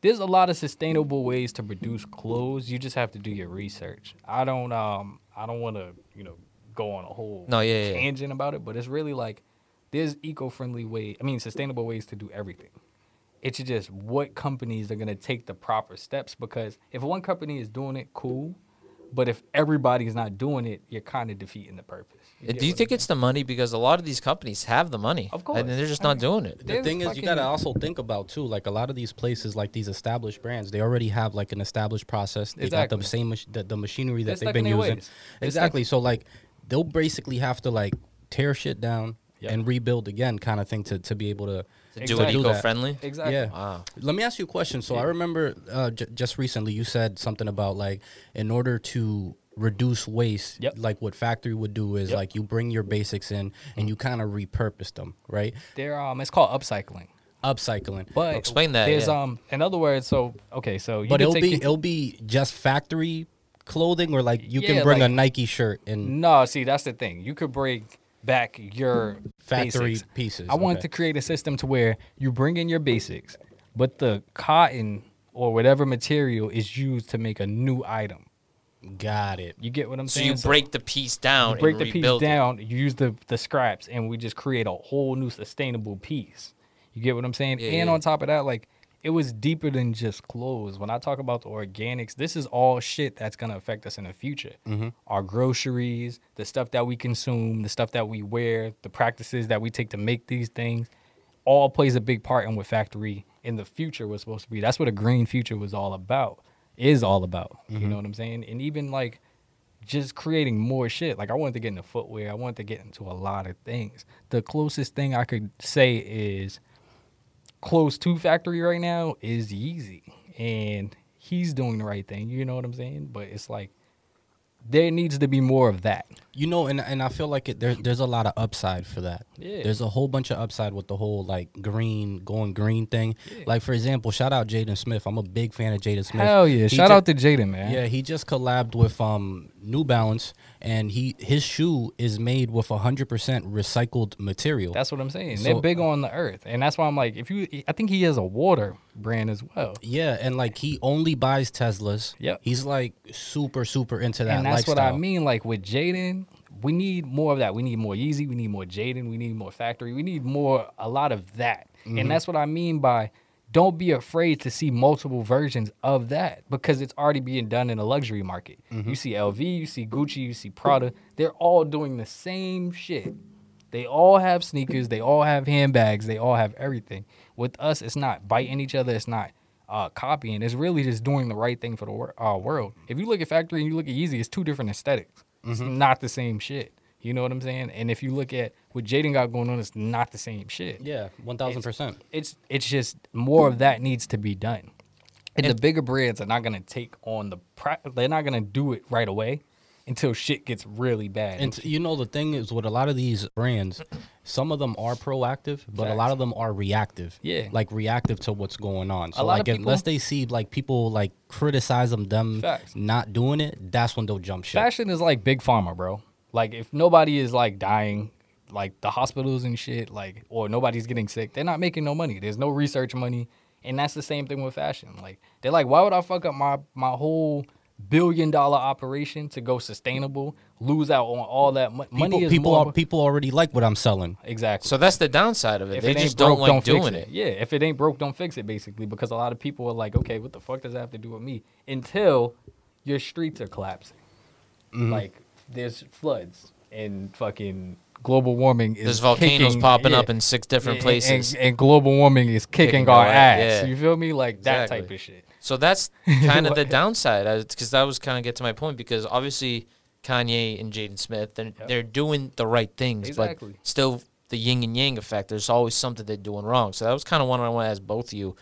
there's a lot of sustainable ways to produce clothes. You just have to do your research. I don't um I don't want to you know go on a whole No, yeah, yeah, yeah. tangent about it, but it's really like there's eco-friendly way. I mean, sustainable ways to do everything. It's just what companies are gonna take the proper steps because if one company is doing it, cool. But if everybody's not doing it, you're kind of defeating the purpose. Get Do you think I'm it's the money because a lot of these companies have the money, Of course. and they're just I not mean, doing it. The thing is, you gotta also think about too. Like a lot of these places, like these established brands, they already have like an established process. They got the same mach- the, the machinery that They're they've been using. ways. They're Exactly. So like, they'll basically have to like tear shit down Yep. and rebuild again, kind of thing to to be able to To do Exactly. it Do that. eco-friendly. Exactly. Yeah. Wow. Let me ask you a question. So I remember uh, j- just recently you said something about like in order to reduce waste, Yep. like what factory would do is Yep. like you bring your basics in and you kind of repurpose them, right? They're um, it's called upcycling. Upcycling. But Explain that, There's yeah. um, in other words, so okay, so you but it'll take be your- it'll be just factory clothing or like you Yeah, can bring a Nike shirt and No, see, that's the thing. You could bring back your factory basics. pieces. I wanted to create a system to where you bring in your basics, but the cotton or whatever material is used to make a new item. Got it. You get what I'm saying? So saying? you break the piece down. you break and the piece rebuild it. down, you use the the scraps, and we just create a whole new sustainable piece. You get what I'm saying? Yeah, and yeah. on top of that, like it was deeper than just clothes. When I talk about the organics, this is all shit that's gonna affect us in the future. Mm-hmm. Our groceries, the stuff that we consume, the stuff that we wear, the practices that we take to make these things, all plays a big part in what factory in the future was supposed to be. That's what a green future was all about. Is all about. Mm-hmm. You know what I'm saying? And even like just creating more shit. Like I wanted to get into footwear. I wanted to get into a lot of things. The closest thing I could say is close to factory right now is Yeezy, and he's doing the right thing. You know what I'm saying? But it's like there needs to be more of that. You know, and and I feel like it, there, there's a lot of upside for that. Yeah. There's a whole bunch of upside with the whole like green going green thing. Like for example, shout out Jaden Smith. I'm a big fan of Jaden Smith. Hell yeah! He Shout ju- out to Jaden, man. Yeah, he just collabed with um New Balance, and he his shoe is made with 100% recycled material. That's what I'm saying. So- They're big on the earth, and that's why I'm like, if you, I think he has a water brand as well. yeah, and like he only buys Teslas. Yep. He's like super super into that and that's lifestyle. what I mean. Like with Jaden, we need more of that. We need more Yeezy. We need more Jaden. We need more Factory. We need more, a lot of that. Mm-hmm. And that's what I mean by don't be afraid to see multiple versions of that because it's already being done in a luxury market. Mm-hmm. You see LV, you see Gucci, you see Prada. They're all doing the same shit. They all have sneakers. They all have handbags. They all have everything. With us, it's not biting each other. It's not uh, copying. It's really just doing the right thing for the wor- uh, world. If you look at Factory and you look at Yeezy, it's two different aesthetics. It's not the same shit. You know what I'm saying? And if you look at what Jaden got going on, it's not the same shit. Yeah, 1000%. It's it's just more of that needs to be done. And, the bigger brands are not gonna take on the. Pra- they're not gonna do it right away until shit gets really bad. And you know the thing is with a lot of these brands, some of them are proactive, but a lot of them are reactive. Yeah. like reactive to what's going on. So like of unless they see like people like criticize them, them Facts. not doing it, that's when they'll jump ship. Fashion is like big pharma, bro. Like if nobody is like dying, like the hospitals and shit, like or nobody's getting sick, they're not making no money. There's no research money, and that's the same thing with fashion. Like they're like, why would I fuck up my my whole billion dollar operation to go sustainable, lose out on all that mo- money? People, is people, more, are, people already like what I'm selling. exactly. So that's the downside of it. if they it ain't just don't like don't doing fix it. Yeah, if it ain't broke, don't fix it. Basically, because a lot of people are like, okay, what the fuck does that have to do with me? Until your streets are collapsing, Mm-hmm. like there's floods and fucking global warming is There's volcanoes kicking- popping yeah. up in six different And- and- places. and, global warming is kicking, Kicking our our ass. ass, yeah. You feel me? Like that Exactly. type of shit. So that's kind of the downside, because that was kind of get to my point. Because obviously, Kanye and Jaden Smith, they're, Yep. they're doing the right things, Exactly. but still the yin and yang effect. There's always something they're doing wrong. So that was kind of one I want to ask both of you.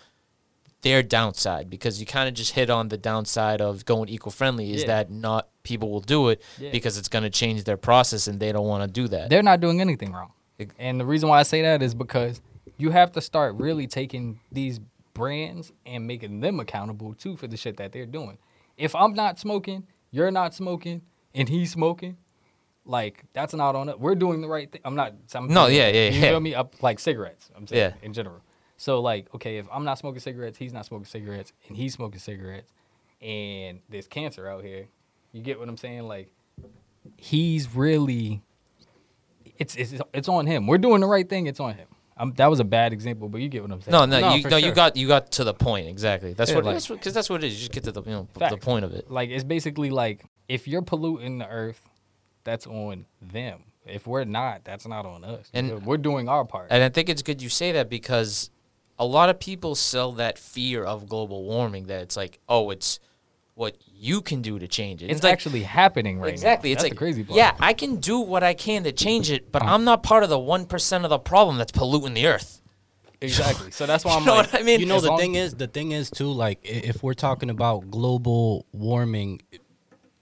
Their downside, because you kind of just hit on the downside of going eco-friendly, is Yeah. that not people will do it Yeah. because it's going to change their process and they don't want to do that. They're not doing anything wrong. And the reason why I say that is because you have to start really taking these brands and making them accountable too for the shit that they're doing. If I'm not smoking, you're not smoking, and he's smoking, like that's not on it. We're doing the right thing. I'm not. I'm No, yeah, yeah, You yeah. feel me? Up like cigarettes. I'm saying Yeah. in general. So like, okay, if I'm not smoking cigarettes, he's not smoking cigarettes, and he's smoking cigarettes, and there's cancer out here. You get what I'm saying? Like, he's really it's it's it's on him. We're doing the right thing. It's on him. Um, that was a bad example, but you get what I'm saying. No, no, No, you no, you got you got to the point exactly. That's Yeah, what like- that's because that's what it is. You just get to the you know the point of it. Like it's basically like if you're polluting the earth, that's on them. If we're not, that's not on us. And we're doing our part. And I think it's good you say that because a lot of people sell that fear of global warming that it's like, oh, it's what you can do to change it. It's, like- actually happening right exactly. now. Exactly. It's That's like the crazy part. Yeah, I can do what I can to change it, but I'm not part of the one percent of the problem that's polluting the earth. exactly. So that's why I'm You know like, what I mean? you know as the thing is the thing is too like if we're talking about global warming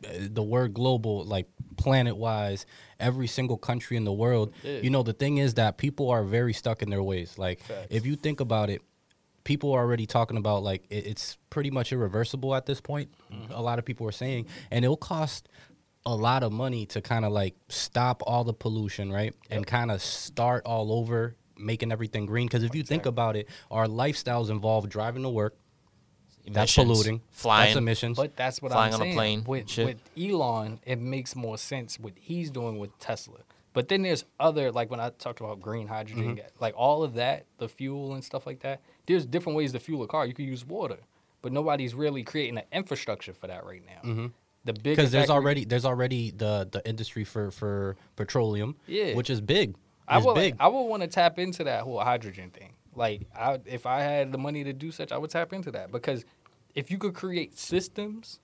uh, the word global like planet wise every single country in the world Yeah. you know the thing is that people are very stuck in their ways like Facts. if you think about it people are already talking about like it, it's pretty much irreversible at this point Mm-hmm. a lot of people are saying and it'll cost a lot of money to kind of like stop all the pollution right and kind of start all over making everything green because if you think about it our lifestyles involve driving to work that's polluting flying. that's emissions But that's what Flying I'm on a saying. plane, With, with Elon, it makes more sense what he's doing with Tesla. But then there's other like when I talked about green hydrogen, Mm-hmm. like all of that, the fuel and stuff like that. There's different ways to fuel a car. You could use water, but nobody's really creating an infrastructure for that right now. The big because Mm-hmm. there's already there's already the the industry for for petroleum Yeah. which is big I would big I would want to tap into that whole hydrogen thing. Like I, if I had the money to do such, I would tap into that because if you could create systems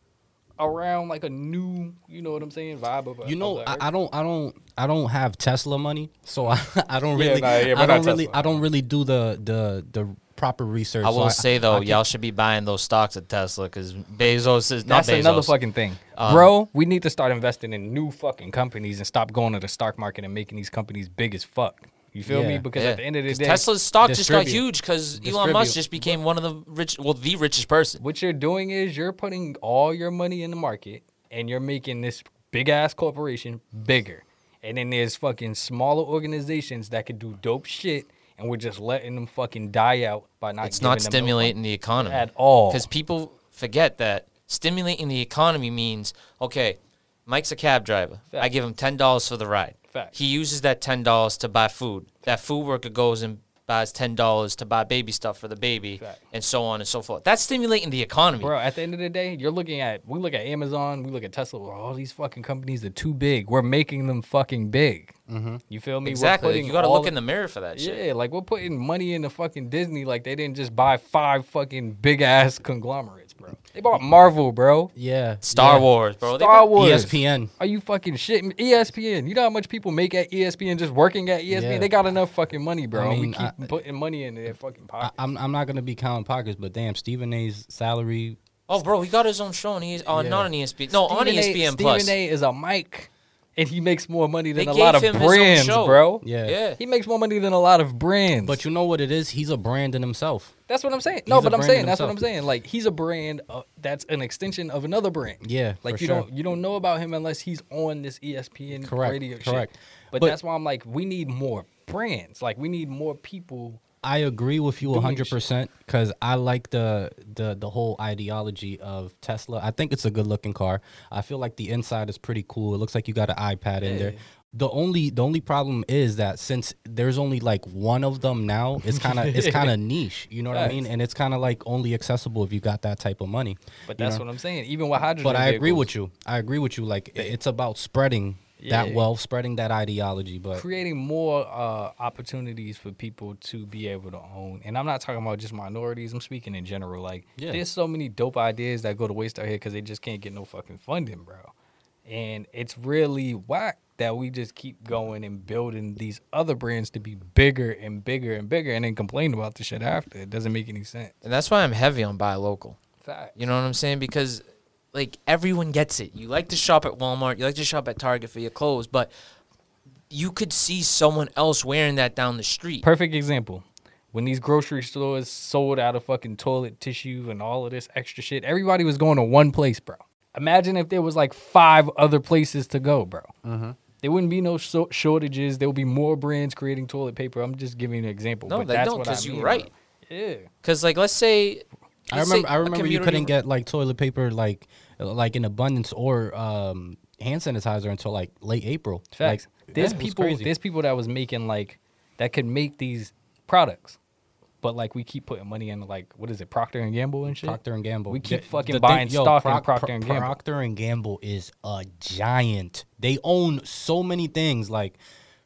around like a new, you know what I'm saying, vibe of a, you know I. I don't i don't i don't have tesla money so i, I don't Yeah, really nah, yeah, i don't really Tesla. i don't really do the the the proper research I so will say though, I y'all should be buying those stocks at Tesla because Bezos is not That's Bezos. another fucking thing, Um, bro. We need to start investing in new fucking companies and stop going to the stock market and making these companies big as fuck. You feel me? Because Yeah. at the end of the 'Cause day, Tesla's stock just got huge because Elon Musk just became one of the rich, well, the richest person. what you're doing is you're putting all your money in the market and you're making this big ass corporation bigger. And then there's fucking smaller organizations that could do dope shit and we're just letting them fucking die out by not It's not no stimulating the economy at all. Because people forget that stimulating the economy means okay, Mike's a cab driver. I give him ten dollars for the ride. Fact. He uses that ten dollars to buy food. That food worker goes and buys ten dollars to buy baby stuff for the baby, Fact. and so on and so forth. That's stimulating the economy. Bro, at the end of the day, you're looking at we look at Amazon, we look at Tesla. well, All these fucking companies are too big. We're making them fucking big. Mm-hmm. You feel me? Exactly. you got to look the- in the mirror for that shit. Yeah, like we're putting money into fucking Disney. Like they didn't just buy five fucking big ass conglomerates, bro. They bought Marvel, bro. yeah Star yeah. Wars, bro. They Star got- Wars. espn Are you fucking shitting? ESPN. You know how much people make at ESPN just working at ESPN? Yeah. They got enough fucking money, bro. I mean, we keep I- putting money in their fucking I, pocket. I'm, I'm not gonna be counting pockets but damn stephen a's salary Oh, bro, he got his own show on ES- uh, Yeah. not on ESPN. No, on Stephen A- ESPN Plus. Stephen A is a mic, and he makes more money They than a gave lot of him his own brands, show. bro. yeah Yeah. He makes more money than a lot of brands. but you know what it is he's a brand in himself That's what I'm saying. No, He's a but I'm brand saying that's what I'm himself. saying. Like he's a brand uh, that's an extension of another brand. Yeah, like for you sure. don't you don't know about him unless he's on this ESPN Correct, radio shit. correct. But, But- that's why I'm like, we need more brands. Like we need more people. I agree with you doing hundred percent because I like the the the whole ideology of Tesla. I think it's a good looking car. I feel like the inside is pretty cool. It looks like you got an iPad in there. The only the only problem is that since there's only like one of them now, it's kind of it's kind of niche. You know what I mean? And it's kind of like only accessible if you got that type of money. But that's know? what I'm saying. Even with hydrogen. But I agree with you. I agree with you. Like it's about spreading that wealth, spreading that ideology. But creating more uh, opportunities for people to be able to own. And I'm not talking about just minorities. I'm speaking in general. Like, Yeah. there's so many dope ideas that go to waste out here because they just can't get no fucking funding, bro. And it's really whack that we just keep going and building these other brands to be bigger and bigger and bigger, and then complain about the shit after. It doesn't make any sense. And that's why I'm heavy on buy local. Fact. You know what I'm saying? Because like everyone gets it. You like to shop at Walmart, you like to shop at Target for your clothes, but you could see someone else wearing that down the street. Perfect example. When these grocery stores sold out of fucking toilet tissue and all of this extra shit, everybody was going to one place, bro. Imagine if there was like five other places to go, bro. Mm-hmm. There wouldn't be no so- shortages. There would be more brands creating toilet paper. I'm just giving an example. No, but they that's don't, what I 'cause you're right. bro. Yeah. Cuz like let's say I let's remember say I a remember you couldn't get like toilet paper like like in abundance or um hand sanitizer until like late April. Facts. Like, there's people. crazy. There's people that was making like that could make these products, but like we keep putting money in like what is it, Procter and Gamble and shit. Procter and Gamble. We keep The- fucking the buying stock in Procter and Gamble. Procter and Gamble is a giant. They own so many things, like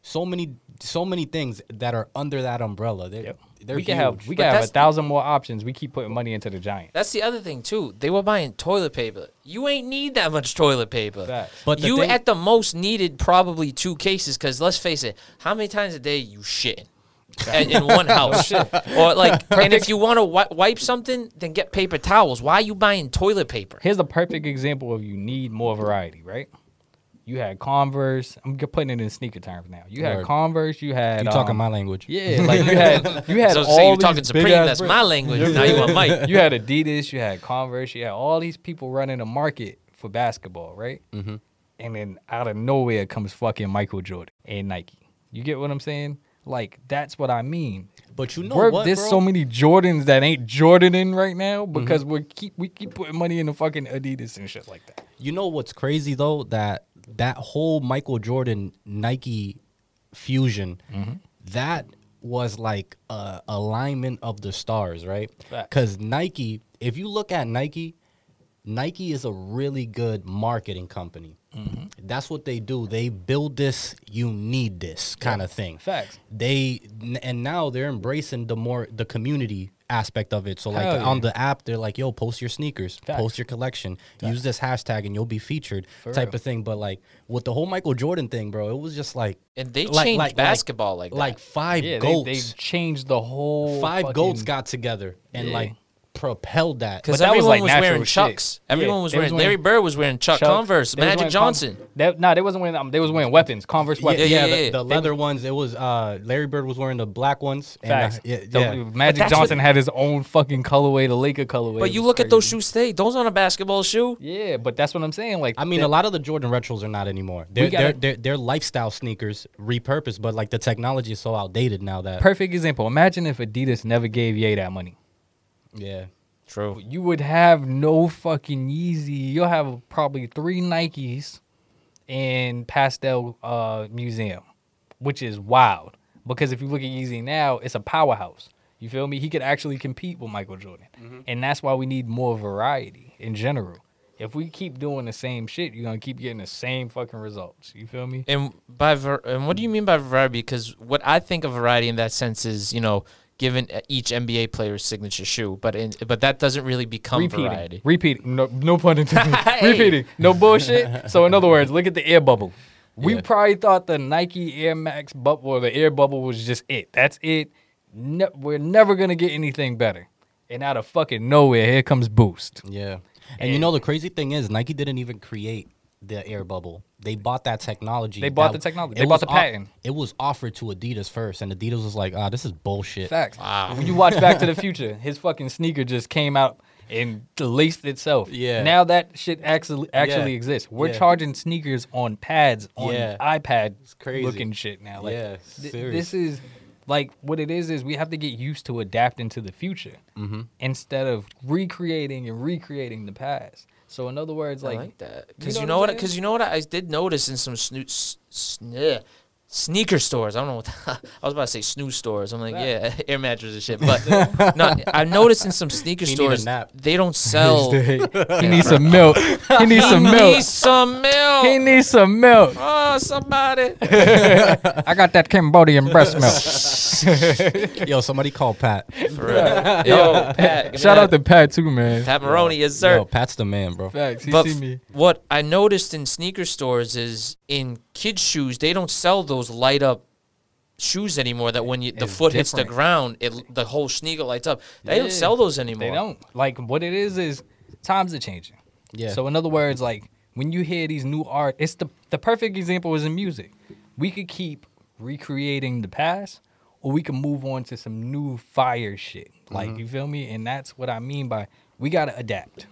so many, so many things that are under that umbrella. They- Yep. They're we can have we But can have a that's- thousand more options. We keep putting money into the giant. That's the other thing too. They were buying toilet paper. You ain't need that much toilet paper. Facts. But the you thing- at the most needed probably two cases. Because let's face it, how many times a day you shitting in, in one house? or like, and if you want to wi- wipe something, then get paper towels. Why are you buying toilet paper? Here's a perfect example of you need more variety, right? You had Converse. I'm putting it in sneaker terms now. You had Word. Converse. You had You talking um, my language? Yeah, like you had you had So, all so you these talking Supreme? That's brands. my language. now you want Mike. you had Adidas, you had Converse, you had all these people running a market for basketball, right? Mm-hmm. And then out of nowhere comes fucking Michael Jordan and Nike. You get what I'm saying? Like that's what I mean. But you know We're, what, there's bro? so many Jordans that ain't Jordan in right now Mm-hmm. because we keep we keep putting money in the fucking Adidas and shit like that. You know what's crazy though that that whole Michael Jordan Nike fusion Mm-hmm. that was like a alignment of the stars, right? Because Nike, if you look at Nike, Nike is a really good marketing company. Mm-hmm. That's what they do. They build this, you need this kind of thing. Facts. They and now they're embracing the more the community aspect of it. So like Hell yeah. on the app, they're like, "Yo, post your sneakers, Facts. post your collection, use this hashtag, and you'll be featured." For type real. of thing. But like with the whole Michael Jordan thing, bro, it was just like And they like- changed like- basketball like, like that. five Yeah, they, they changed the whole five fucking- goats got together and Yeah. like propelled that. Because But that was, everyone like, was, natural wearing shit. Chucks. Yeah, Everyone was they was wearing. Larry Bird was wearing Chuck Chuck- Converse. they was Magic wearing Johnson. Com- they, nah, they wasn't wearing. Um, they was wearing weapons. Converse yeah, weapons. yeah, yeah, the, yeah. the leather ones. It was uh, Larry Bird was wearing the black ones. And, uh, Facts. yeah, The- Magic Johnson what- had his own fucking colorway, the Laker colorway. But you was look at those shoes today; those aren't a basketball shoe. Yeah, but that's what I'm saying. Like, I mean, a lot of the Jordan retros are not anymore. They're, gotta- they're, they're, they're lifestyle sneakers repurposed, but like the technology is so outdated now that. perfect example. Imagine if Adidas never gave Ye that money. Yeah. True. You would have no fucking Yeezy. You'll have probably three Nikes in Pastel uh, Museum, which is wild. Because if you look at Yeezy now, it's a powerhouse. You feel me? He could actually compete with Michael Jordan, and that's why we need more variety in general. If we keep doing the same shit, you're gonna keep getting the same fucking results. You feel me? And by var- and what do you mean by variety? Because what I think of variety in that sense is you know giving each NBA player's signature shoe, but in, but that doesn't really become repeating, variety. repeating. No, no pun intended. Hey. Repeating, no bullshit. so in other words, look at the air bubble. We Yeah. probably thought the Nike Air Max bubble or the air bubble was just it. That's it. Ne- we're never gonna get anything better. And out of fucking nowhere, here comes Boost. Yeah. And, you know the crazy thing is Nike didn't even create the air bubble. They bought that technology. They bought that- the technology. They bought was the off- patent. it was offered to Adidas first, and Adidas was like, "Ah, this is bullshit." Facts. Wow. When you watch Back to the Future, his fucking sneaker just came out and laced itself. Yeah. Now that shit actually actually Yeah. exists. We're Yeah. charging sneakers on pads on Yeah. iPad crazy. looking shit now. Like, Yeah, th- this is like what it is is we have to get used to adapting to the future Mm-hmm. instead of recreating and recreating the past. So in other words, I like, like that because know you know what? Because you know what? I did notice in some snoo- s- sn- sneaker stores. I don't know what I was about to say. Snoo stores. I'm like, yeah, air mattress and shit. But no, I noticed in some sneaker He stores nap. they don't sell. he needs some milk. He needs some milk. He needs some milk. He needs some milk. oh, somebody. I got that Cambodian breast milk. Yo, somebody call Pat. For real. Yo, Pat. give me Shout out to Pat too, man. Pat Maroney, yes sir. Yo, Pat's the man, bro. Facts. He But see me. what I noticed in sneaker stores is in kids' shoes, they don't sell those light up shoes anymore. That when you, the It's foot hits the ground, it the whole sneaker lights up. They Yeah. don't sell those anymore. They don't. Like what it is is times are changing. Yeah. So in other words, like when you hear these new art, it's the the perfect example is in music. We could keep recreating the past, or we can move on to some new fire shit. Like mm-hmm. you feel me? And that's what I mean by we gotta adapt.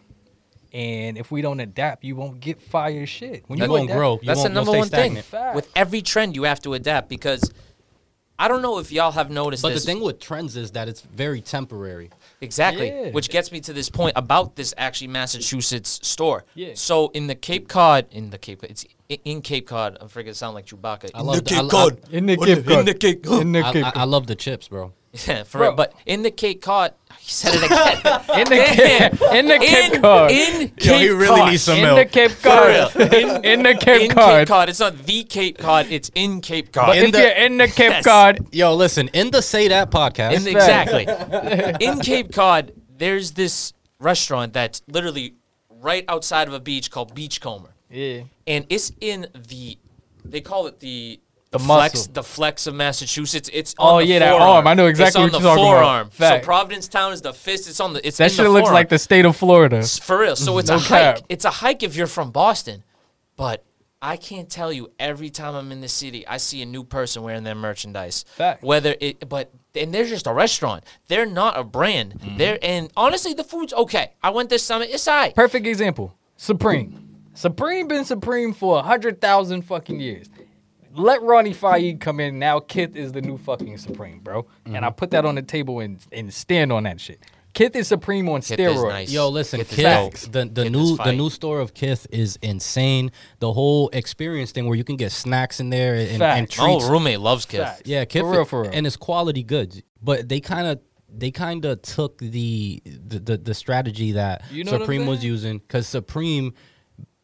And if we don't adapt, you won't get fire shit. When You you won't adapt- grow. You That's the number stay one thing. stagnant. Facts. With every trend, you have to adapt because I don't know if y'all have noticed this. But the thing with trends is that it's very temporary. Exactly. Yeah. Which gets me to this point about this actually Massachusetts store. Yeah. So in the Cape Cod, in the Cape, it's i- in Cape Cod. I'm freaking sound like Chewbacca. I love the the- I- Cape Cod. In the Cape the- in the Cape Cod. In the I, Cape I, I Cod. love the chips, bro. Yeah, for Bro. real. But in the Cape Cod, he said it again. In the Cape, in the Cape in, Cod. In Cape Yo, he really Cod. needs some in milk. the Cape For Cod. real. In, in the Cape in Cod. Cape Cod. It's not the Cape Cod. It's in Cape Cod. But In if the- you're in the Cape Yes. Cod, Yo, listen, in the Say That podcast, In the- exactly. in Cape Cod, there's this restaurant that's literally right outside of a beach called Beachcomber. yeah, and it's in the they call it the The flex muscle. the flex of Massachusetts. It's Oh, on the yeah, that arm. I know exactly it's what you're talking about. forearm. Fact. So Provincetown is the fist. It's on the. It's that shit looks like the state of Florida. S- for real. So it's No a hike. It's a hike if you're from Boston, but. I can't tell you every time I'm in the city, I see a new person wearing their merchandise. Fact. Whether it, but and they're just a restaurant. They're not a brand. Mm-hmm. They're and honestly, the food's okay. I went this summer. It's alright. Perfect example. Supreme. Supreme been Supreme for a hundred thousand fucking years. Let Ronnie Fieg come in now. Kith is the new fucking Supreme, bro. And I mm-hmm. put that on the table and and stand on that shit. Kith is Supreme on Kith steroids. nice. Yo, listen, Kith is Kith, the the Kith new the new store of Kith is insane. The whole experience thing where you can get snacks in there and, and Facts. My treats. old roommate loves Kith. Facts. Yeah, Kith, For real, for real. and it's quality goods. But they kind of they kind of took the, the the the strategy that You know Supreme was using because Supreme.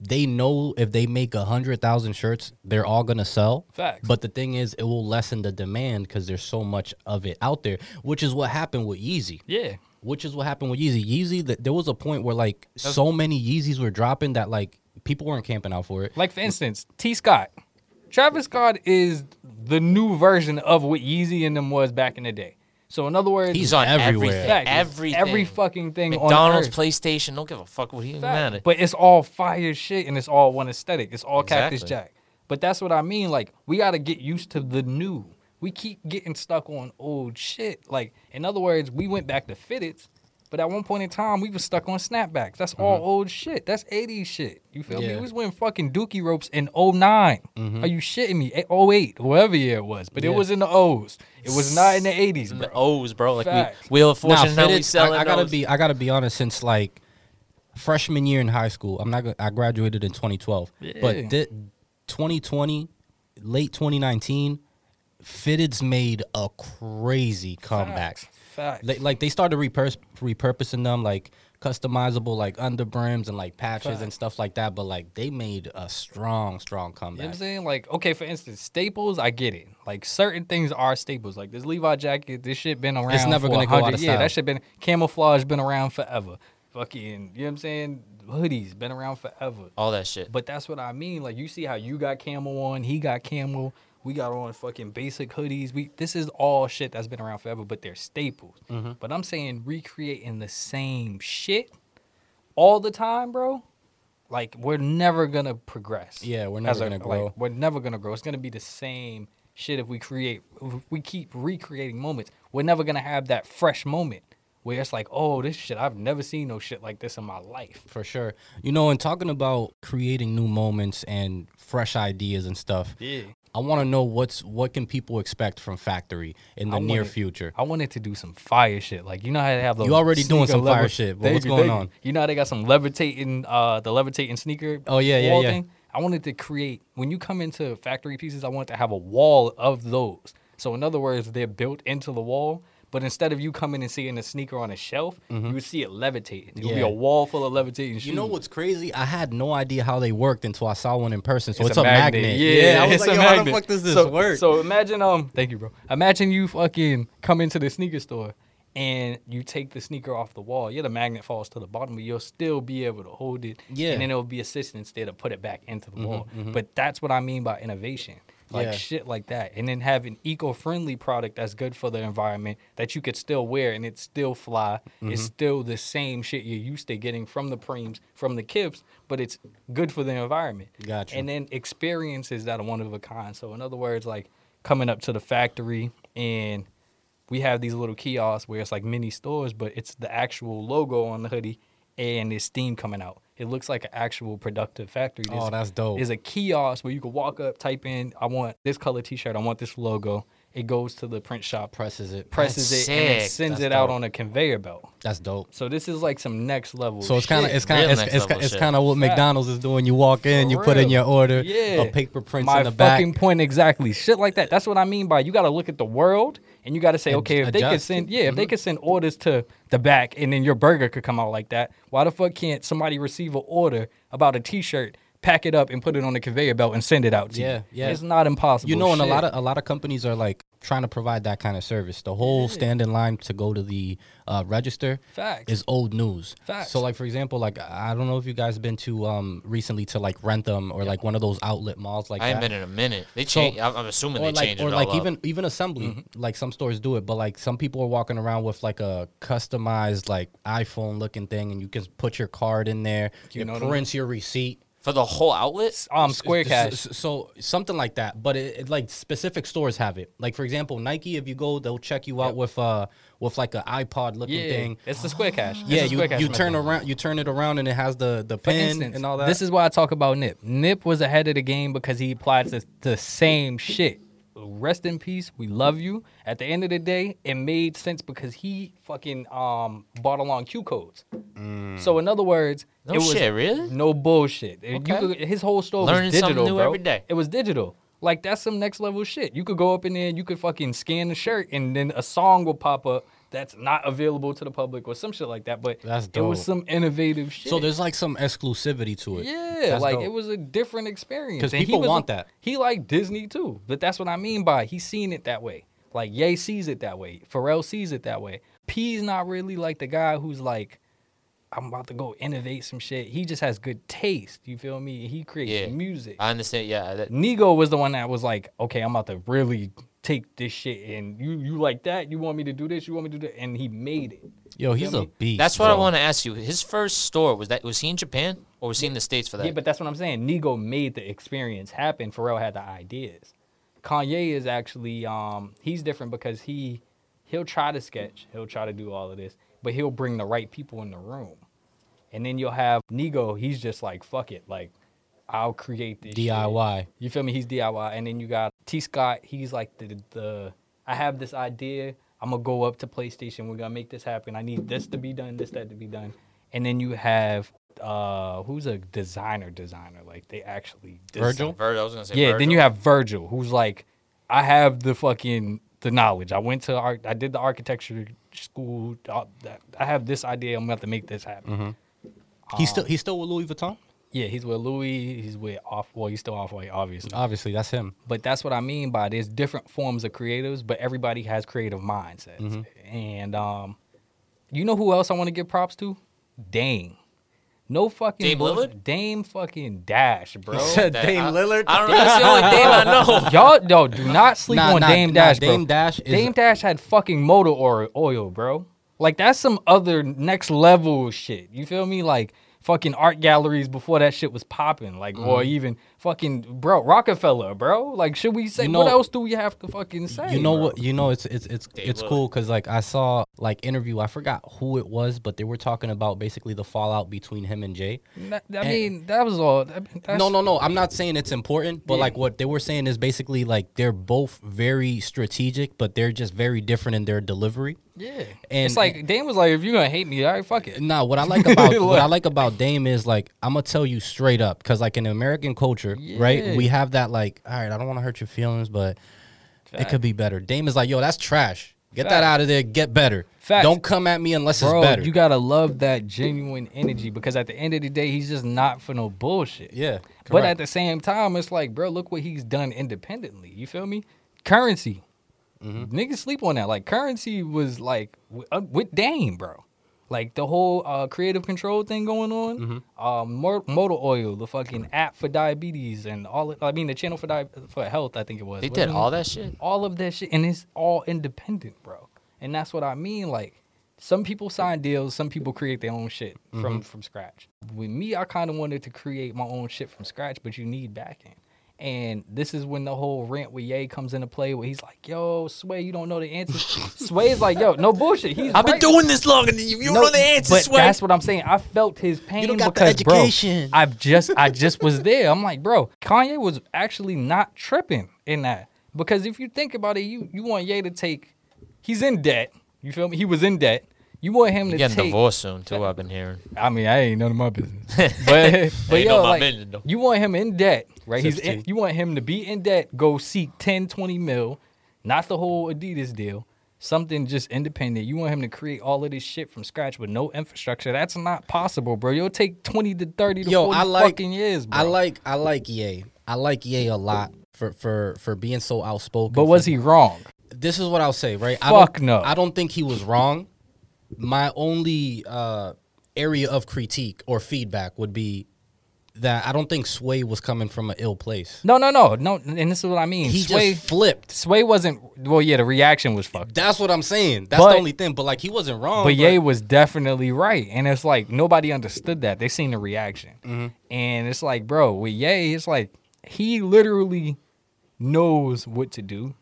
They know if they make a hundred thousand shirts, they're all gonna sell. Facts. But the thing is, it will lessen the demand because there's so much of it out there, which is what happened with Yeezy. Yeah. which is what happened with Yeezy. Yeezy, th- there was a point where like so many Yeezys were dropping that like people weren't camping out for it. Like for instance, T. Scott. Travis Scott is the new version of what Yeezy and them was back in the day. So in other words, He's on everywhere. everything. Facts. Everything. every fucking thing McDonald's, on Earth. PlayStation. Don't give a fuck what he Fact. matter. But it's all fire shit and it's all one aesthetic. It's all Cactus Jack. But that's what I mean. Like, we got to get used to the new. We keep getting stuck on old shit. Like, in other words, we went back to fitteds, but at one point in time, we was stuck on snapbacks. That's all old shit. That's 80s shit. You feel me? Yeah. We was wearing fucking dookie ropes in 9 Are you shitting me? Eh, 08, whoever year it was. But it was in the O's. It was not in the 80s, And bro. the O's, bro. Like Facts. we, Wheel of Nah, Fortune. now we fitted, selling I, I gotta those. be I gotta be honest. Since like freshman year in high school, I'm not. gonna- I graduated in 2012, Yeah. but thi- 2020, late 2019, fitteds made a crazy comeback. Facts. Facts. They, like they started repurs- repurposing them like customizable like under brims and like patches and stuff like that. But like they made a strong, strong You know comeback. what I'm saying? Like, okay, for instance, staples, I get it. Like certain things are staples. Like this Levi jacket, this shit been around. It's never for gonna go out 100 of Yeah, that shit been camouflage been around forever. Fucking, you know what I'm saying? Hoodies been around forever. all that shit. But that's what I mean. Like you see how you got camel on, he got camo. We got on fucking basic hoodies. We this is all shit that's been around forever, but they're staples. Mm-hmm. But I'm saying recreating the same shit all the time, bro. Like we're never gonna progress. Yeah, we're never gonna grow. Like, we're never gonna grow. It's gonna be the same shit if we create. If we keep recreating moments. We're never gonna have that fresh moment where it's like, oh, this shit. I've never seen no shit like this in my life. For sure. You know, and talking about creating new moments and fresh ideas and stuff, Yeah. I want to know what's what can people expect from Factory in the I near wanted- future. I wanted to do some fire shit. Like you know how they have those. You already doing some fire shit, but Thank what's going you. on? You know how they got some levitating, uh, the levitating sneaker. Oh, yeah, yeah, yeah. Thing? I wanted to create when you come into factory pieces. I wanted to have a wall of those. So in other words, they're built into the wall. But instead of you coming and seeing a sneaker on a shelf, you would see it levitating. It would be Mm-hmm. A wall full of levitating shoes. You know what's crazy? I had no idea how they worked until I saw one in person. So it's, a, a magnet. Yeah, I was it's like, a Yo, how the fuck does this so, work? So imagine, um, thank you, bro. Imagine you fucking come into the sneaker store and you take the sneaker off the wall. Yeah, the magnet falls to the bottom, but you'll still be able to hold it. Yeah. Mm-hmm, and then it'll be assistance there to put it back into the wall. But that's what I mean by innovation. Like Yeah. shit like that, and then have an eco-friendly product that's good for the environment that you could still wear and it's still fly. Mm-hmm. It's still the same shit you're used to getting from the preems, from the kips, but it's good for the environment. Gotcha. And then experiences that are one of a kind. So in other words, like coming up to the factory and we have these little kiosks where it's like mini stores, but it's the actual logo on the hoodie and there's steam coming out. It looks like an actual productive factory. Oh, that's dope. There's a kiosk where you can walk up, type in, I want this color t-shirt, I want this logo, it goes to the print shop, Presses it. presses That's it, and then sick. sends That's it out dope. on a conveyor belt. That's dope. So this is like some next level. So it's kind of it's kind Real of it's, next it's, level it's shit. kind of what McDonald's is doing. You walk in, For you put in real. your order, Yeah. a paper prints my in the back. fucking point exactly. Shit like that. That's what I mean by you got to look at the world and you got to say, And okay, if they could adjust. send, yeah, if Mm-hmm. they could send orders to the back and then your burger could come out like that, why the fuck can't somebody receive an order about a T-shirt, pack it up and put it on the conveyor belt and send it out to Yeah, you? yeah. It's not impossible. You know, and a lot of a lot of companies are like trying to provide that kind of service. The whole stand in line to go to the uh, register Facts. is old news. Facts. So, like for example, like I don't know if you guys been to um recently to like Wrentham or like one of those outlet malls like I ain't that. been in a minute. They So- change. I'm I'm assuming or they like changed or it like all even up. even assembly Mm-hmm. like some stores do it but like some people are walking around with like a customized like iphone looking thing and you can put your card in there You it know what I mean? prints your receipt for the whole outlet. um Square Cash. so, so something like that but it, it like specific stores have it like for example nike if you go they'll check you out with uh with like an ipod looking Yeah, thing it's the Square Cash. It's yeah the you, Square Cash you method. turn around you turn it around and it has the the For pin instance, and all that This is why I talk about Nip. Nip was ahead of the game because he applied the, the same shit. Rest in peace. We love you. At the end of the day, it made sense because he fucking um bought along Q codes. So in other words, No it was shit, really? no bullshit. You Okay. could, his whole store Learning was something digital, new bro. every day. It was digital. Like that's some next level shit. You could go up in there, and you could fucking scan the shirt, and then a song will pop up that's not available to the public or some shit like that. But That's it was some innovative shit. so there's like some exclusivity to it Yeah, That's like dope. it was a different experience. 'Cause And he people was want that. He liked Disney too, but that's what I mean by he's seen it that way. Like Ye sees it that way. Pharrell sees it that way. P's not really like the guy who's like, I'm about to go innovate some shit. He just has good taste. You feel me? He creates Yeah. music. I understand. Yeah, that, Nigo was the one that was like, okay, I'm about to really take this shit and you you like that? You want me to do this? You want me to do that? And he made it. yo he's feel a beast that's what I want to ask you. His first store was that was he in Japan or was he in the states for that? Yeah, but that's what I'm saying. Nigo made the experience happen. Pharrell had the ideas. Kanye is actually um he's different because he he'll try to sketch, he'll try to do all of this, but he'll bring the right people in the room. And then you'll have Nigo, he's just like fuck it, like I'll create this shit. DIY You feel me? He's DIY. And then you got T Scott, he's like the the I have this idea. I'm gonna go up to PlayStation. We're gonna make this happen. I need this to be done, this that to be done. And then you have uh who's a designer designer like they actually design- Virgil? Virgil. I was gonna say. yeah Virgil. then you have virgil who's like i have the fucking the knowledge i went to art i did the architecture school uh, i have this idea i'm about to make this happen Mm-hmm. He's still he's still with louis vuitton yeah he's with louis he's with off well he's still off white obviously obviously that's him but that's what i mean by there's different forms of creatives but everybody has creative mindsets Mm-hmm. and um you know who else i want to give props to dame no fucking Dame bullshit. Lillard? Dame fucking Dash, bro. Said That- Dame Lillard? I don't know. That's the only Dame I know. Y'all, no, do not sleep Nah, on nah, Dame nah, Dash, bro. Dame Dash is- Dame Dash had fucking motor oil, oil, bro. Like that's some other next level shit. You feel me? Like fucking art galleries before that shit was popping. Like or Mm-hmm. even fucking bro Roc-A-Fella, bro. Like should we say You what else do we have to fucking say? You know bro? what? You know it's it's it's Dave it's Lillard. cool because like I saw like interview. I forgot who it was, but they were talking about basically the fallout between him and Jay. That- I mean, that was all. I that's- no, no, no. I'm not saying it's important, but Yeah. like what they were saying is basically like they're both very strategic, but they're just very different in their delivery. Yeah, And- it's like Dame was like, if you're gonna hate me, all right, fuck it. Nah, what I like about what I like about Dame is like I'm gonna tell you straight up because like in American culture, right? Yeah. We have that like, all right, I don't want to hurt your feelings, but it could be better. Dame is like, yo, that's trash. Get that out of there. Get better. Facts. Don't come at me unless Bro, it's better. you gotta love that genuine energy because at the end of the day, he's just not for no bullshit. yeah, But at the same time, it's like, bro, look what he's done independently. You feel me? Currency. Mm-hmm. Niggas sleep on that. Like currency was like w- uh, with Dame, bro. Like the whole uh, creative control thing going on. Mm-hmm. Um, Mo- motor oil, the fucking app for diabetes, and all. I mean, the channel for di- for health. I think it was. They did it? all that shit. all of that shit, and it's all independent, bro. And that's what I mean. Like, some people sign deals, some people create their own shit from from scratch. With me, I kind of wanted to create my own shit from scratch, but you need backing. And this is when the whole rant with Ye comes into play, where he's like, "Yo, Sway, you don't know the answer. answers." Sway's like, "Yo, no bullshit. He's I've been doing this long and you, you don't know the answer, But Sway. that's what I'm saying. I felt his pain don't got the because, bro. I've just, I just was there. I'm like, bro, Kanye was actually not tripping in that Because if you think about it, you you want Ye to take. He's in debt. You feel me? He was in debt. You want him You're to getting take. divorced soon too. Uh, I've been hearing. I mean, I ain't none of my business. But but yo, like, business, you want him in debt, right? He's in, you want him to be in debt, go seek 10, 20 mil, not the whole Adidas deal. Something just independent. You want him to create all of this shit from scratch with no infrastructure. That's not possible, bro. You'll take 20 to 30 to Yo, 40 I like fucking years, bro. I like I like Ye. I like Ye a lot for for for being so outspoken. but was he wrong? This is what I'll say, right? I Fuck don't, no. I don't think he was wrong. My only uh, area of critique or feedback would be that I don't think Sway was coming from an ill place. No, no, no. No, and this is what I mean. He Sway, just flipped. Sway wasn't well, yeah, the reaction was fucked. That's what I'm saying. That's But- the only thing. But like he wasn't wrong. But Ye was definitely right, and it's like nobody understood that. They seen the reaction, Mm-hmm. and it's like, bro, with Ye, it's like he literally knows what to do.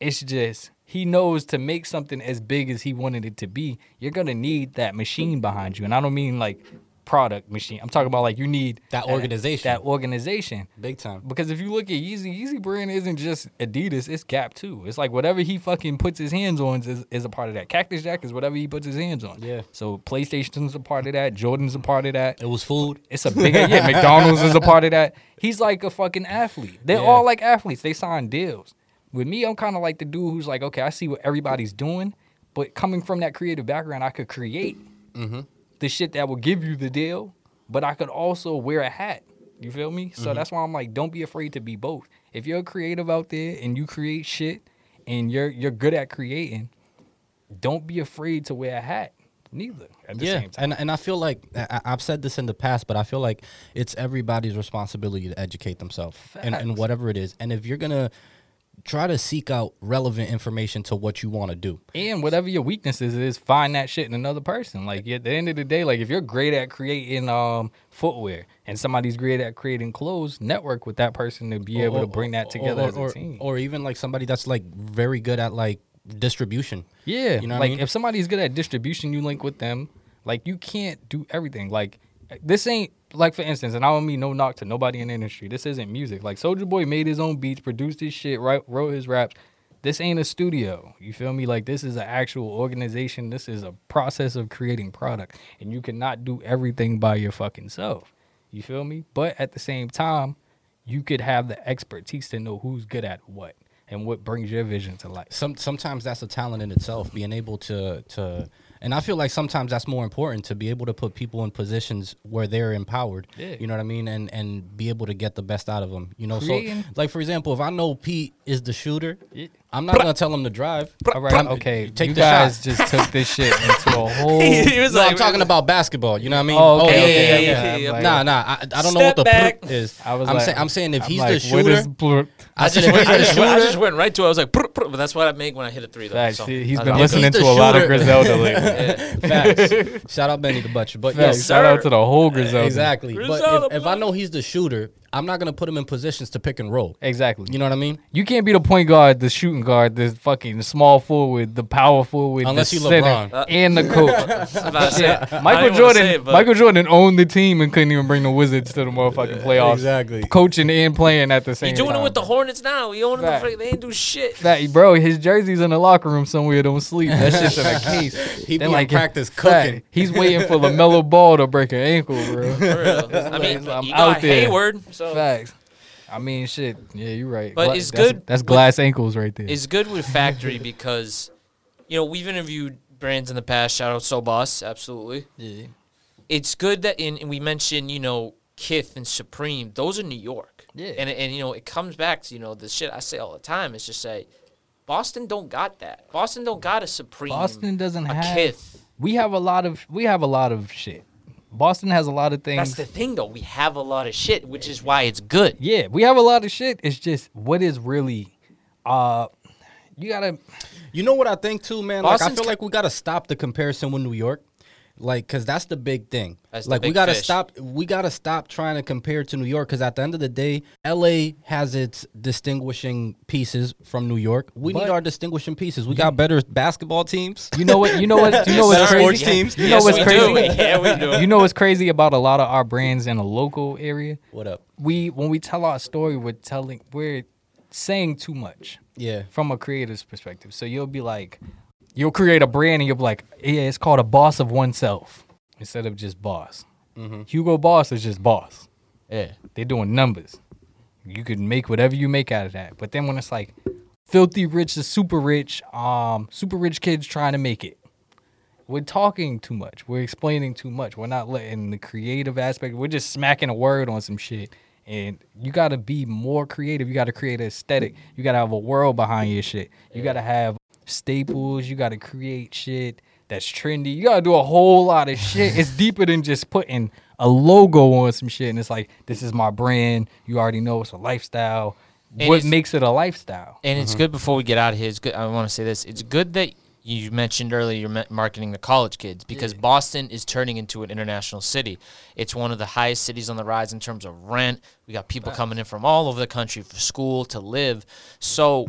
It's just he knows to make something as big as he wanted it to be. You're gonna need that machine behind you, and I don't mean like product machine. I'm talking about like you need That organization. That organization. big time. Because if you look at Yeezy, Yeezy brand isn't just Adidas, it's Gap too. It's like whatever he fucking puts his hands on is, is a part of that. Cactus Jack is whatever he puts his hands on. Yeah. So PlayStation's a part of that. Jordan's a part of that. It was food. It's a big yeah. McDonald's is a part of that. He's like a fucking athlete. They're Yeah. all like athletes. They sign deals. With me, I'm kind of like the dude who's like, okay, I see what everybody's doing, but coming from that creative background, I could create mm-hmm. the shit that will give you the deal, but I could also wear a hat. You feel me? So mm-hmm. that's why I'm like, don't be afraid to be both. If you're a creative out there and you create shit and you're you're good at creating, don't be afraid to wear a hat. Neither at the yeah, same time. and and I feel like I, I've said this in the past, but I feel like it's everybody's responsibility to educate themselves and and whatever it is. And if you're gonna try to seek out relevant information to what you want to do, And whatever your weaknesses is, find that shit in another person. Like at the end of the day, like if you're great at creating um footwear and somebody's great at creating clothes, network with that person to be able Or- to bring that together or, as a team. or even like somebody that's like very good at like distribution. Yeah, You know what I like mean? if somebody's good at distribution, you link with them. Like you can't do everything. Like this ain't like for instance, and I don't mean no knock to nobody in the industry. This isn't music. Like Soldier Boy made his own beats, produced his shit, right, wrote his raps. This ain't a studio. You feel me? Like this is an actual organization. This is a process of creating product, and you cannot do everything by your fucking self. You feel me? But at the same time, you could have the expertise to know who's good at what and what brings your vision to life. Some sometimes that's a talent in itself, being able to to. And I feel like sometimes that's more important to be able to put people in positions where they're empowered. Yeah. You know what I mean, and and be able to get the best out of them. You know, Creating- so like for example, if I know Pete is the shooter, Yeah. I'm not gonna tell him to drive. All right, I'm- okay. take you the guys shot. just took this shit into a whole. he was No, like, I'm talking about basketball. You know what I mean? Oh, okay, oh, okay, okay, yeah, okay. yeah, I'm Nah, like- nah. I, I don't know what the back. proof is. I was I'm like- saying I'm saying if I'm he's like, the shooter, is blur- I said just, if went, he's I, the just I just went right to it. I was like, "Brr, brr," but that's what I make when I hit a three. Though. Facts. So, See, he's I been like, listening the to a lot of Griselda lately. facts. Shout out Benny the Butcher, but Facts. yes, Shout out to the whole Griselda. exactly. But if, if I know he's the shooter, I'm not gonna put him in positions to pick and roll. Exactly. You know what I mean? You can't be the point guard, the shooting guard, the fucking small forward, the power forward, Unless the you center, LeBron. and the coach. I was about to say, I didn't Michael Jordan, it, Michael Jordan owned the team and couldn't even bring the Wizards to the motherfucking playoffs. exactly. Coaching and playing at the same He time. doing it with the Hornets now. He owning the They ain't do shit. That, bro, his jersey's in the locker room somewhere. Don't sleep. That's shit's in a case. He Then, be in practice fact, cooking. He's waiting for Lamelo Ball to break an ankle, bro. For real. I mean, I'm you out got there. Hayward. So Facts. I mean, shit. Yeah, you're right. But Gla- it's that's- good That's with- glass ankles right there. it's good with Factory because, you know, we've interviewed brands in the past. Shout out So Boss, absolutely. yeah. It's good that in and we mentioned, you know, Kith and Supreme. Those are New York. Yeah. And and you know, it comes back to you know the shit I say all the time. It's just say, Boston don't got that. Boston don't got a Supreme. Boston doesn't a have. Kith. We have a lot of. We have a lot of shit. Boston has a lot of things. That's the thing, though. We have a lot of shit, which is why it's good. yeah, we have a lot of shit. It's just what is really. Uh, you gotta. You know what I think too, man? Like I Boston's feel ki- like we gotta stop the comparison with New York. Like, cause that's the big thing. That's the like we gotta fish. stop. We gotta stop trying to compare to New York. Cause at the end of the day, L.A. has its distinguishing pieces from New York. We But- need our distinguishing pieces. We got better basketball teams. You know what? You know what? You know what's crazy? sports teams. You know Yes, what's we crazy? do. Yeah, we do. You know what's crazy about a lot of our brands in a local area? What up? We when we tell our story, we're telling we're saying too much. Yeah. from a creator's perspective. So you'll be like, you'll create a brand and you'll be like, yeah, it's called a boss of oneself instead of just boss. Mm-hmm. Hugo Boss is just boss. Yeah. They're doing numbers. You could make whatever you make out of that. But then when it's like filthy rich to super rich, um, super rich kids trying to make it. We're talking too much. We're explaining too much. We're not letting the creative aspect. We're just smacking a word on some shit. And you got to be more creative. You got to create an aesthetic. You got to have a world behind your shit. You got to have staples. You got to create shit that's trendy. You got to do a whole lot of shit. it's deeper than just putting a logo on some shit. And it's like, this is my brand. You already know it's a lifestyle. And what makes it a lifestyle? And it's mm-hmm. good before we get out of here. It's good. I want to say this. It's good that you mentioned earlier you're marketing the college kids because Boston is turning into an international city. It's one of the highest cities on the rise in terms of rent. We got people coming in from all over the country for school to live. So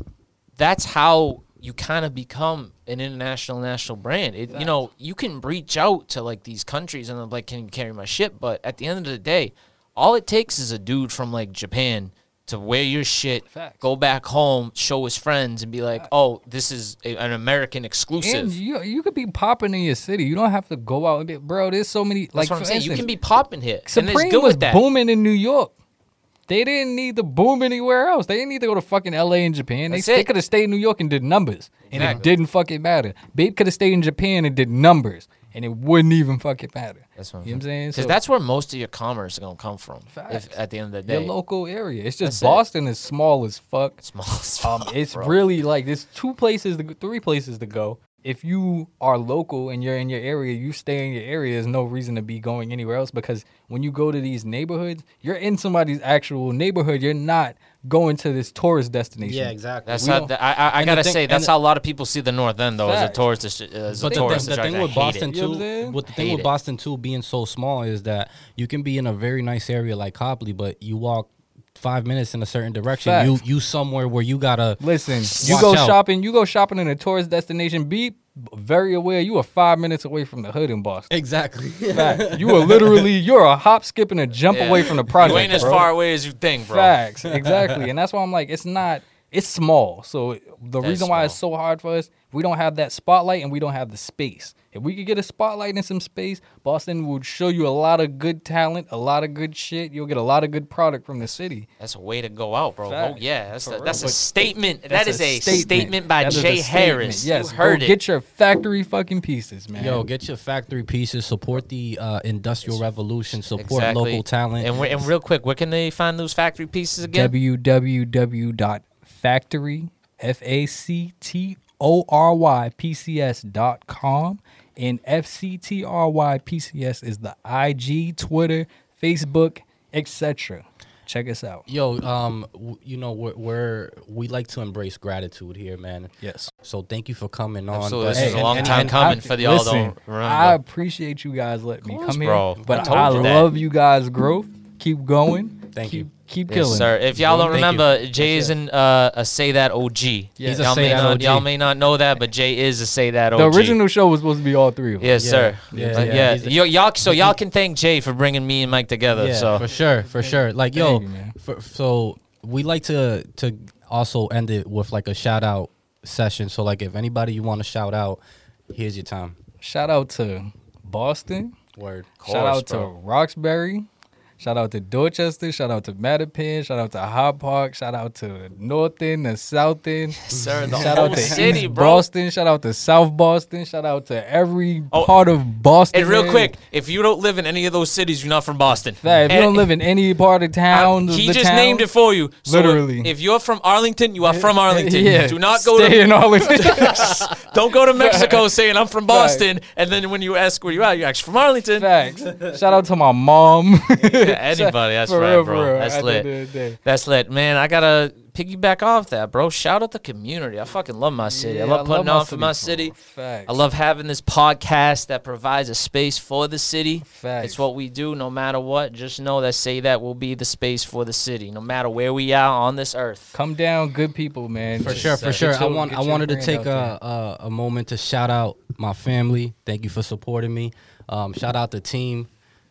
that's how you kind of become an international national brand. It, you know, you can reach out to like these countries and like, "Can you carry my shit?" But at the end of the day, all it takes is a dude from like Japan to wear your shit, Facts. go back home, show his friends, and be like, "Oh, this is a, an American And exclusive." you you could be popping in your city. You don't have to go out and be, bro. There's so many. That's like what I'm saying. You can be popping here, and it's Supreme good was with that. booming in New York. They didn't need to boom anywhere else. They didn't need to go to fucking LA and Japan. They they could have stayed in New York and did numbers, and Exactly. it didn't fucking matter. Bape could have stayed in Japan and did numbers, and it wouldn't even fucking matter. That's what I'm You know saying? Because So- that's where most of your commerce is gonna come from. If, at the end of the Your day, local area. It's just That's. Boston is small as fuck. small. as Um, fuck, it's bro. really like there's two places, to, three places to go. If you are local and you're in your area, you stay in your area. There's no reason to be going anywhere else because when you go to these neighborhoods, you're in somebody's actual neighborhood. You're not going to this tourist destination. Yeah, exactly. That's We how don't- the, I, I, I gotta thing- say that's how a lot of people see the North End though as a tourist. as a But the, tourist thing, the attraction. thing I with Boston it. You know what too, saying? the thing Hate with it. Boston too being so small is that you can be in a very nice area like Copley, but you walk five minutes in a certain direction, Facts. you you somewhere where you gotta Listen, you go out. shopping. You go shopping in a tourist destination. Be very aware. You are five minutes away from the hood in Boston. exactly. Fact. You are literally you're a hop, skip, and a jump Yeah. away from the project. You ain't as bro. far away as you think, bro. Facts, exactly, and that's why I'm like, it's not, it's small. So the That's reason why it's so hard for us, we don't have that spotlight and we don't have the space. If we could get a spotlight and some space, Boston would show you a lot of good talent, a lot of good shit. You'll get a lot of good product from the city. That's a way to go out, bro. Facts. Oh yeah, that's a, that's a statement. That's that is a statement, by That is a Jay statement. Harris. Yes, you heard go it. Get your factory fucking pieces, man. Yo, get your factory pieces. Support the uh, industrial revolution. Support Exactly. local talent. And, and real quick, where can they find those factory pieces again? www.factory f a c t o r y p c s dot com and fctrypcs is the IG, Twitter, Facebook, etc. Check us out. Yo, um, w- you know we're, we're we like to embrace gratitude here, man. Yes. So thank you for coming on. Absolutely. But- This is a and- long and- time and- coming for the y'all listen, don't remember. I appreciate you guys letting me course, come bro. here, I but told I, you that. love you guys' growth. Keep going. Thank keep, you. Keep Yes, killing. sir. If y'all don't Thank remember, Jay is in uh, a Say That OG. He's a y'all Say may That not, OG. Y'all may not know that, but Jay is a Say That OG. The original show was supposed to be all three of us. Yes, Yeah, sir. yeah, But yeah. yeah. He's a- Y- y'all, so y'all can thank Jay for bringing me and Mike together. Yeah, so for sure, for sure. Like yo, Thank you, man. for, so we like to to also end it with like a shout out session. So like if anybody you want to shout out, here's your time. Shout out to Boston. Word. Shout course, out to. Roxbury. Shout out to Dorchester. Shout out to Mattapan. Shout out to Hyde Park. Shout out to the North End, the South End. sir, the Shout whole out to city, East bro. Boston. Shout out to South Boston. Shout out to every Oh, part of Boston. And real quick, if you don't live in any of those cities, you're not from Boston. Fact, if you don't live in any part of town, he the just town, named it for you. So Literally. If, you're from Arlington, you are from Arlington. Yeah. Do not go Stay to in Arlington. don't go to Mexico saying I'm from Boston, and then when you ask where you are, you're actually from Arlington. Facts. Shout out to my mom. anybody, that's For right, real, bro. real, That's lit. the. That's lit, man. I gotta piggyback off that, bro. Shout out the community. I fucking love my city. I love putting my on for my city. Facts. I love having this podcast that provides a space for the city. Facts. It's what we do no matter what. Just know that say that will be the space for the city, no matter where we are on this earth. Come down, good people, man. For Just, sure, for get sure. I want I wanted to take a, a a moment to shout out my family. Thank you for supporting me. Um, shout out the team,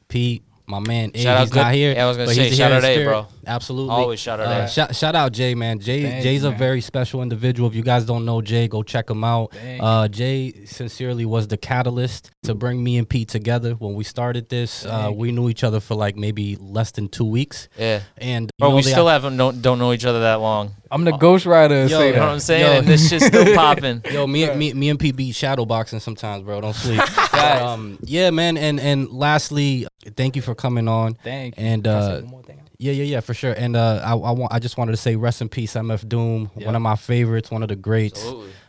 Pete, my man. Shout out he's not here. yeah, I was gonna but say, he's shout here out bro. Absolutely. Always shout out Uh, shout, shout out Jay, man. Jay Thank Jay's you, a man. very special individual. If you guys don't know Jay, go check him out. Uh, Jay sincerely was the catalyst to bring me and Pete together when we started this. Uh, we knew each other for like maybe less than two weeks, Yeah. and you Bro, know, we they- still haven't don't, don't know each other that long. I'm the ghostwriter. Yo, say You know what. I'm saying? Yo. And this shit's still popping. Yo, me, me, me and Pete be shadow boxing sometimes, bro. Don't sleep. Um, yeah, man. And and lastly, thank you for coming on. Thank you. And Can I say uh, one more thing? Yeah, yeah, yeah, for sure. And uh, I, I want, I just wanted to say, rest in peace, MF Doom, Yeah. one of my favorites, one of the greats.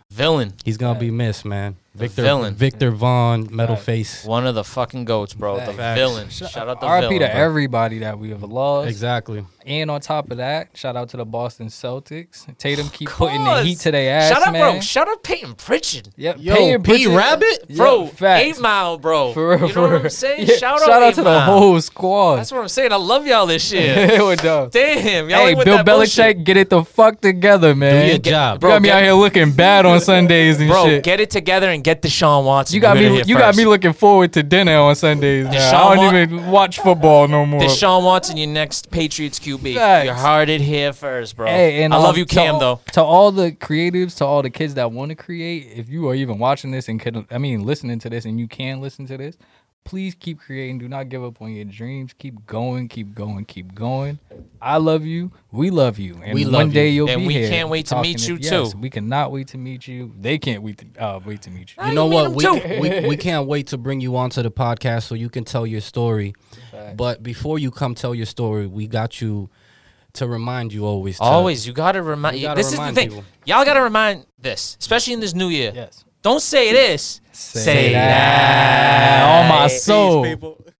Villain. He's gonna be missed, man. The Victor, villain. Victor Vaughn, Metal Facts. Face. One of the fucking goats, bro. The Facts. villain. Shout out the RIP villain. to bro. everybody that we have lost. Exactly. And on top of that, shout out to the Boston Celtics. Tatum keep putting the Course. heat to their ass, Shout out, man. bro. Shout out Payton Pritchard. Yep. Yo, Payton P. Pritchard- Rabbit? Yeah, Bro, facts. Eight Mile, bro. For real, you know for what real. I'm saying? Yeah, Shout, shout out, out Eight to the Mile. whole squad. That's what I'm saying. I love y'all this year. Yo, dog. Damn, y'all Hey, ain't with Bill that bullshit. Belichick, get it the fuck together, man. Do your job. Bro, got me get- out here looking bad on Sundays and shit. Bro, shit. get it together and get Deshaun Watson. you got me. You got first. me looking forward to dinner on Sundays. Now. Deshaun I don't Wa- even watch football no more. Deshaun Watson, your next Patriots QB. Facts. You heard it here first, bro. Hey, and I um, all- love you, Cam, though. To all the creatives, to all the kids that want to create, if you are even watching this and could, I mean, listening to this and you can listen to this, please keep creating. Do not give up on your dreams. Keep going, keep going, keep going. I love you. We love you. And We one day you. you'll And be we here. can't wait to meet you, yes, too. We cannot wait to meet you. They can't wait to uh, wait to meet you. I You know what? We, we we can't wait to bring you onto the podcast so you can tell your story. But before you come tell your story, we got you to remind you always. To, Always, you gotta remind. You gotta this remind is the thing. people. Y'all gotta remind this, especially in this new year. Yes. Don't say this. Say, that. On my soul.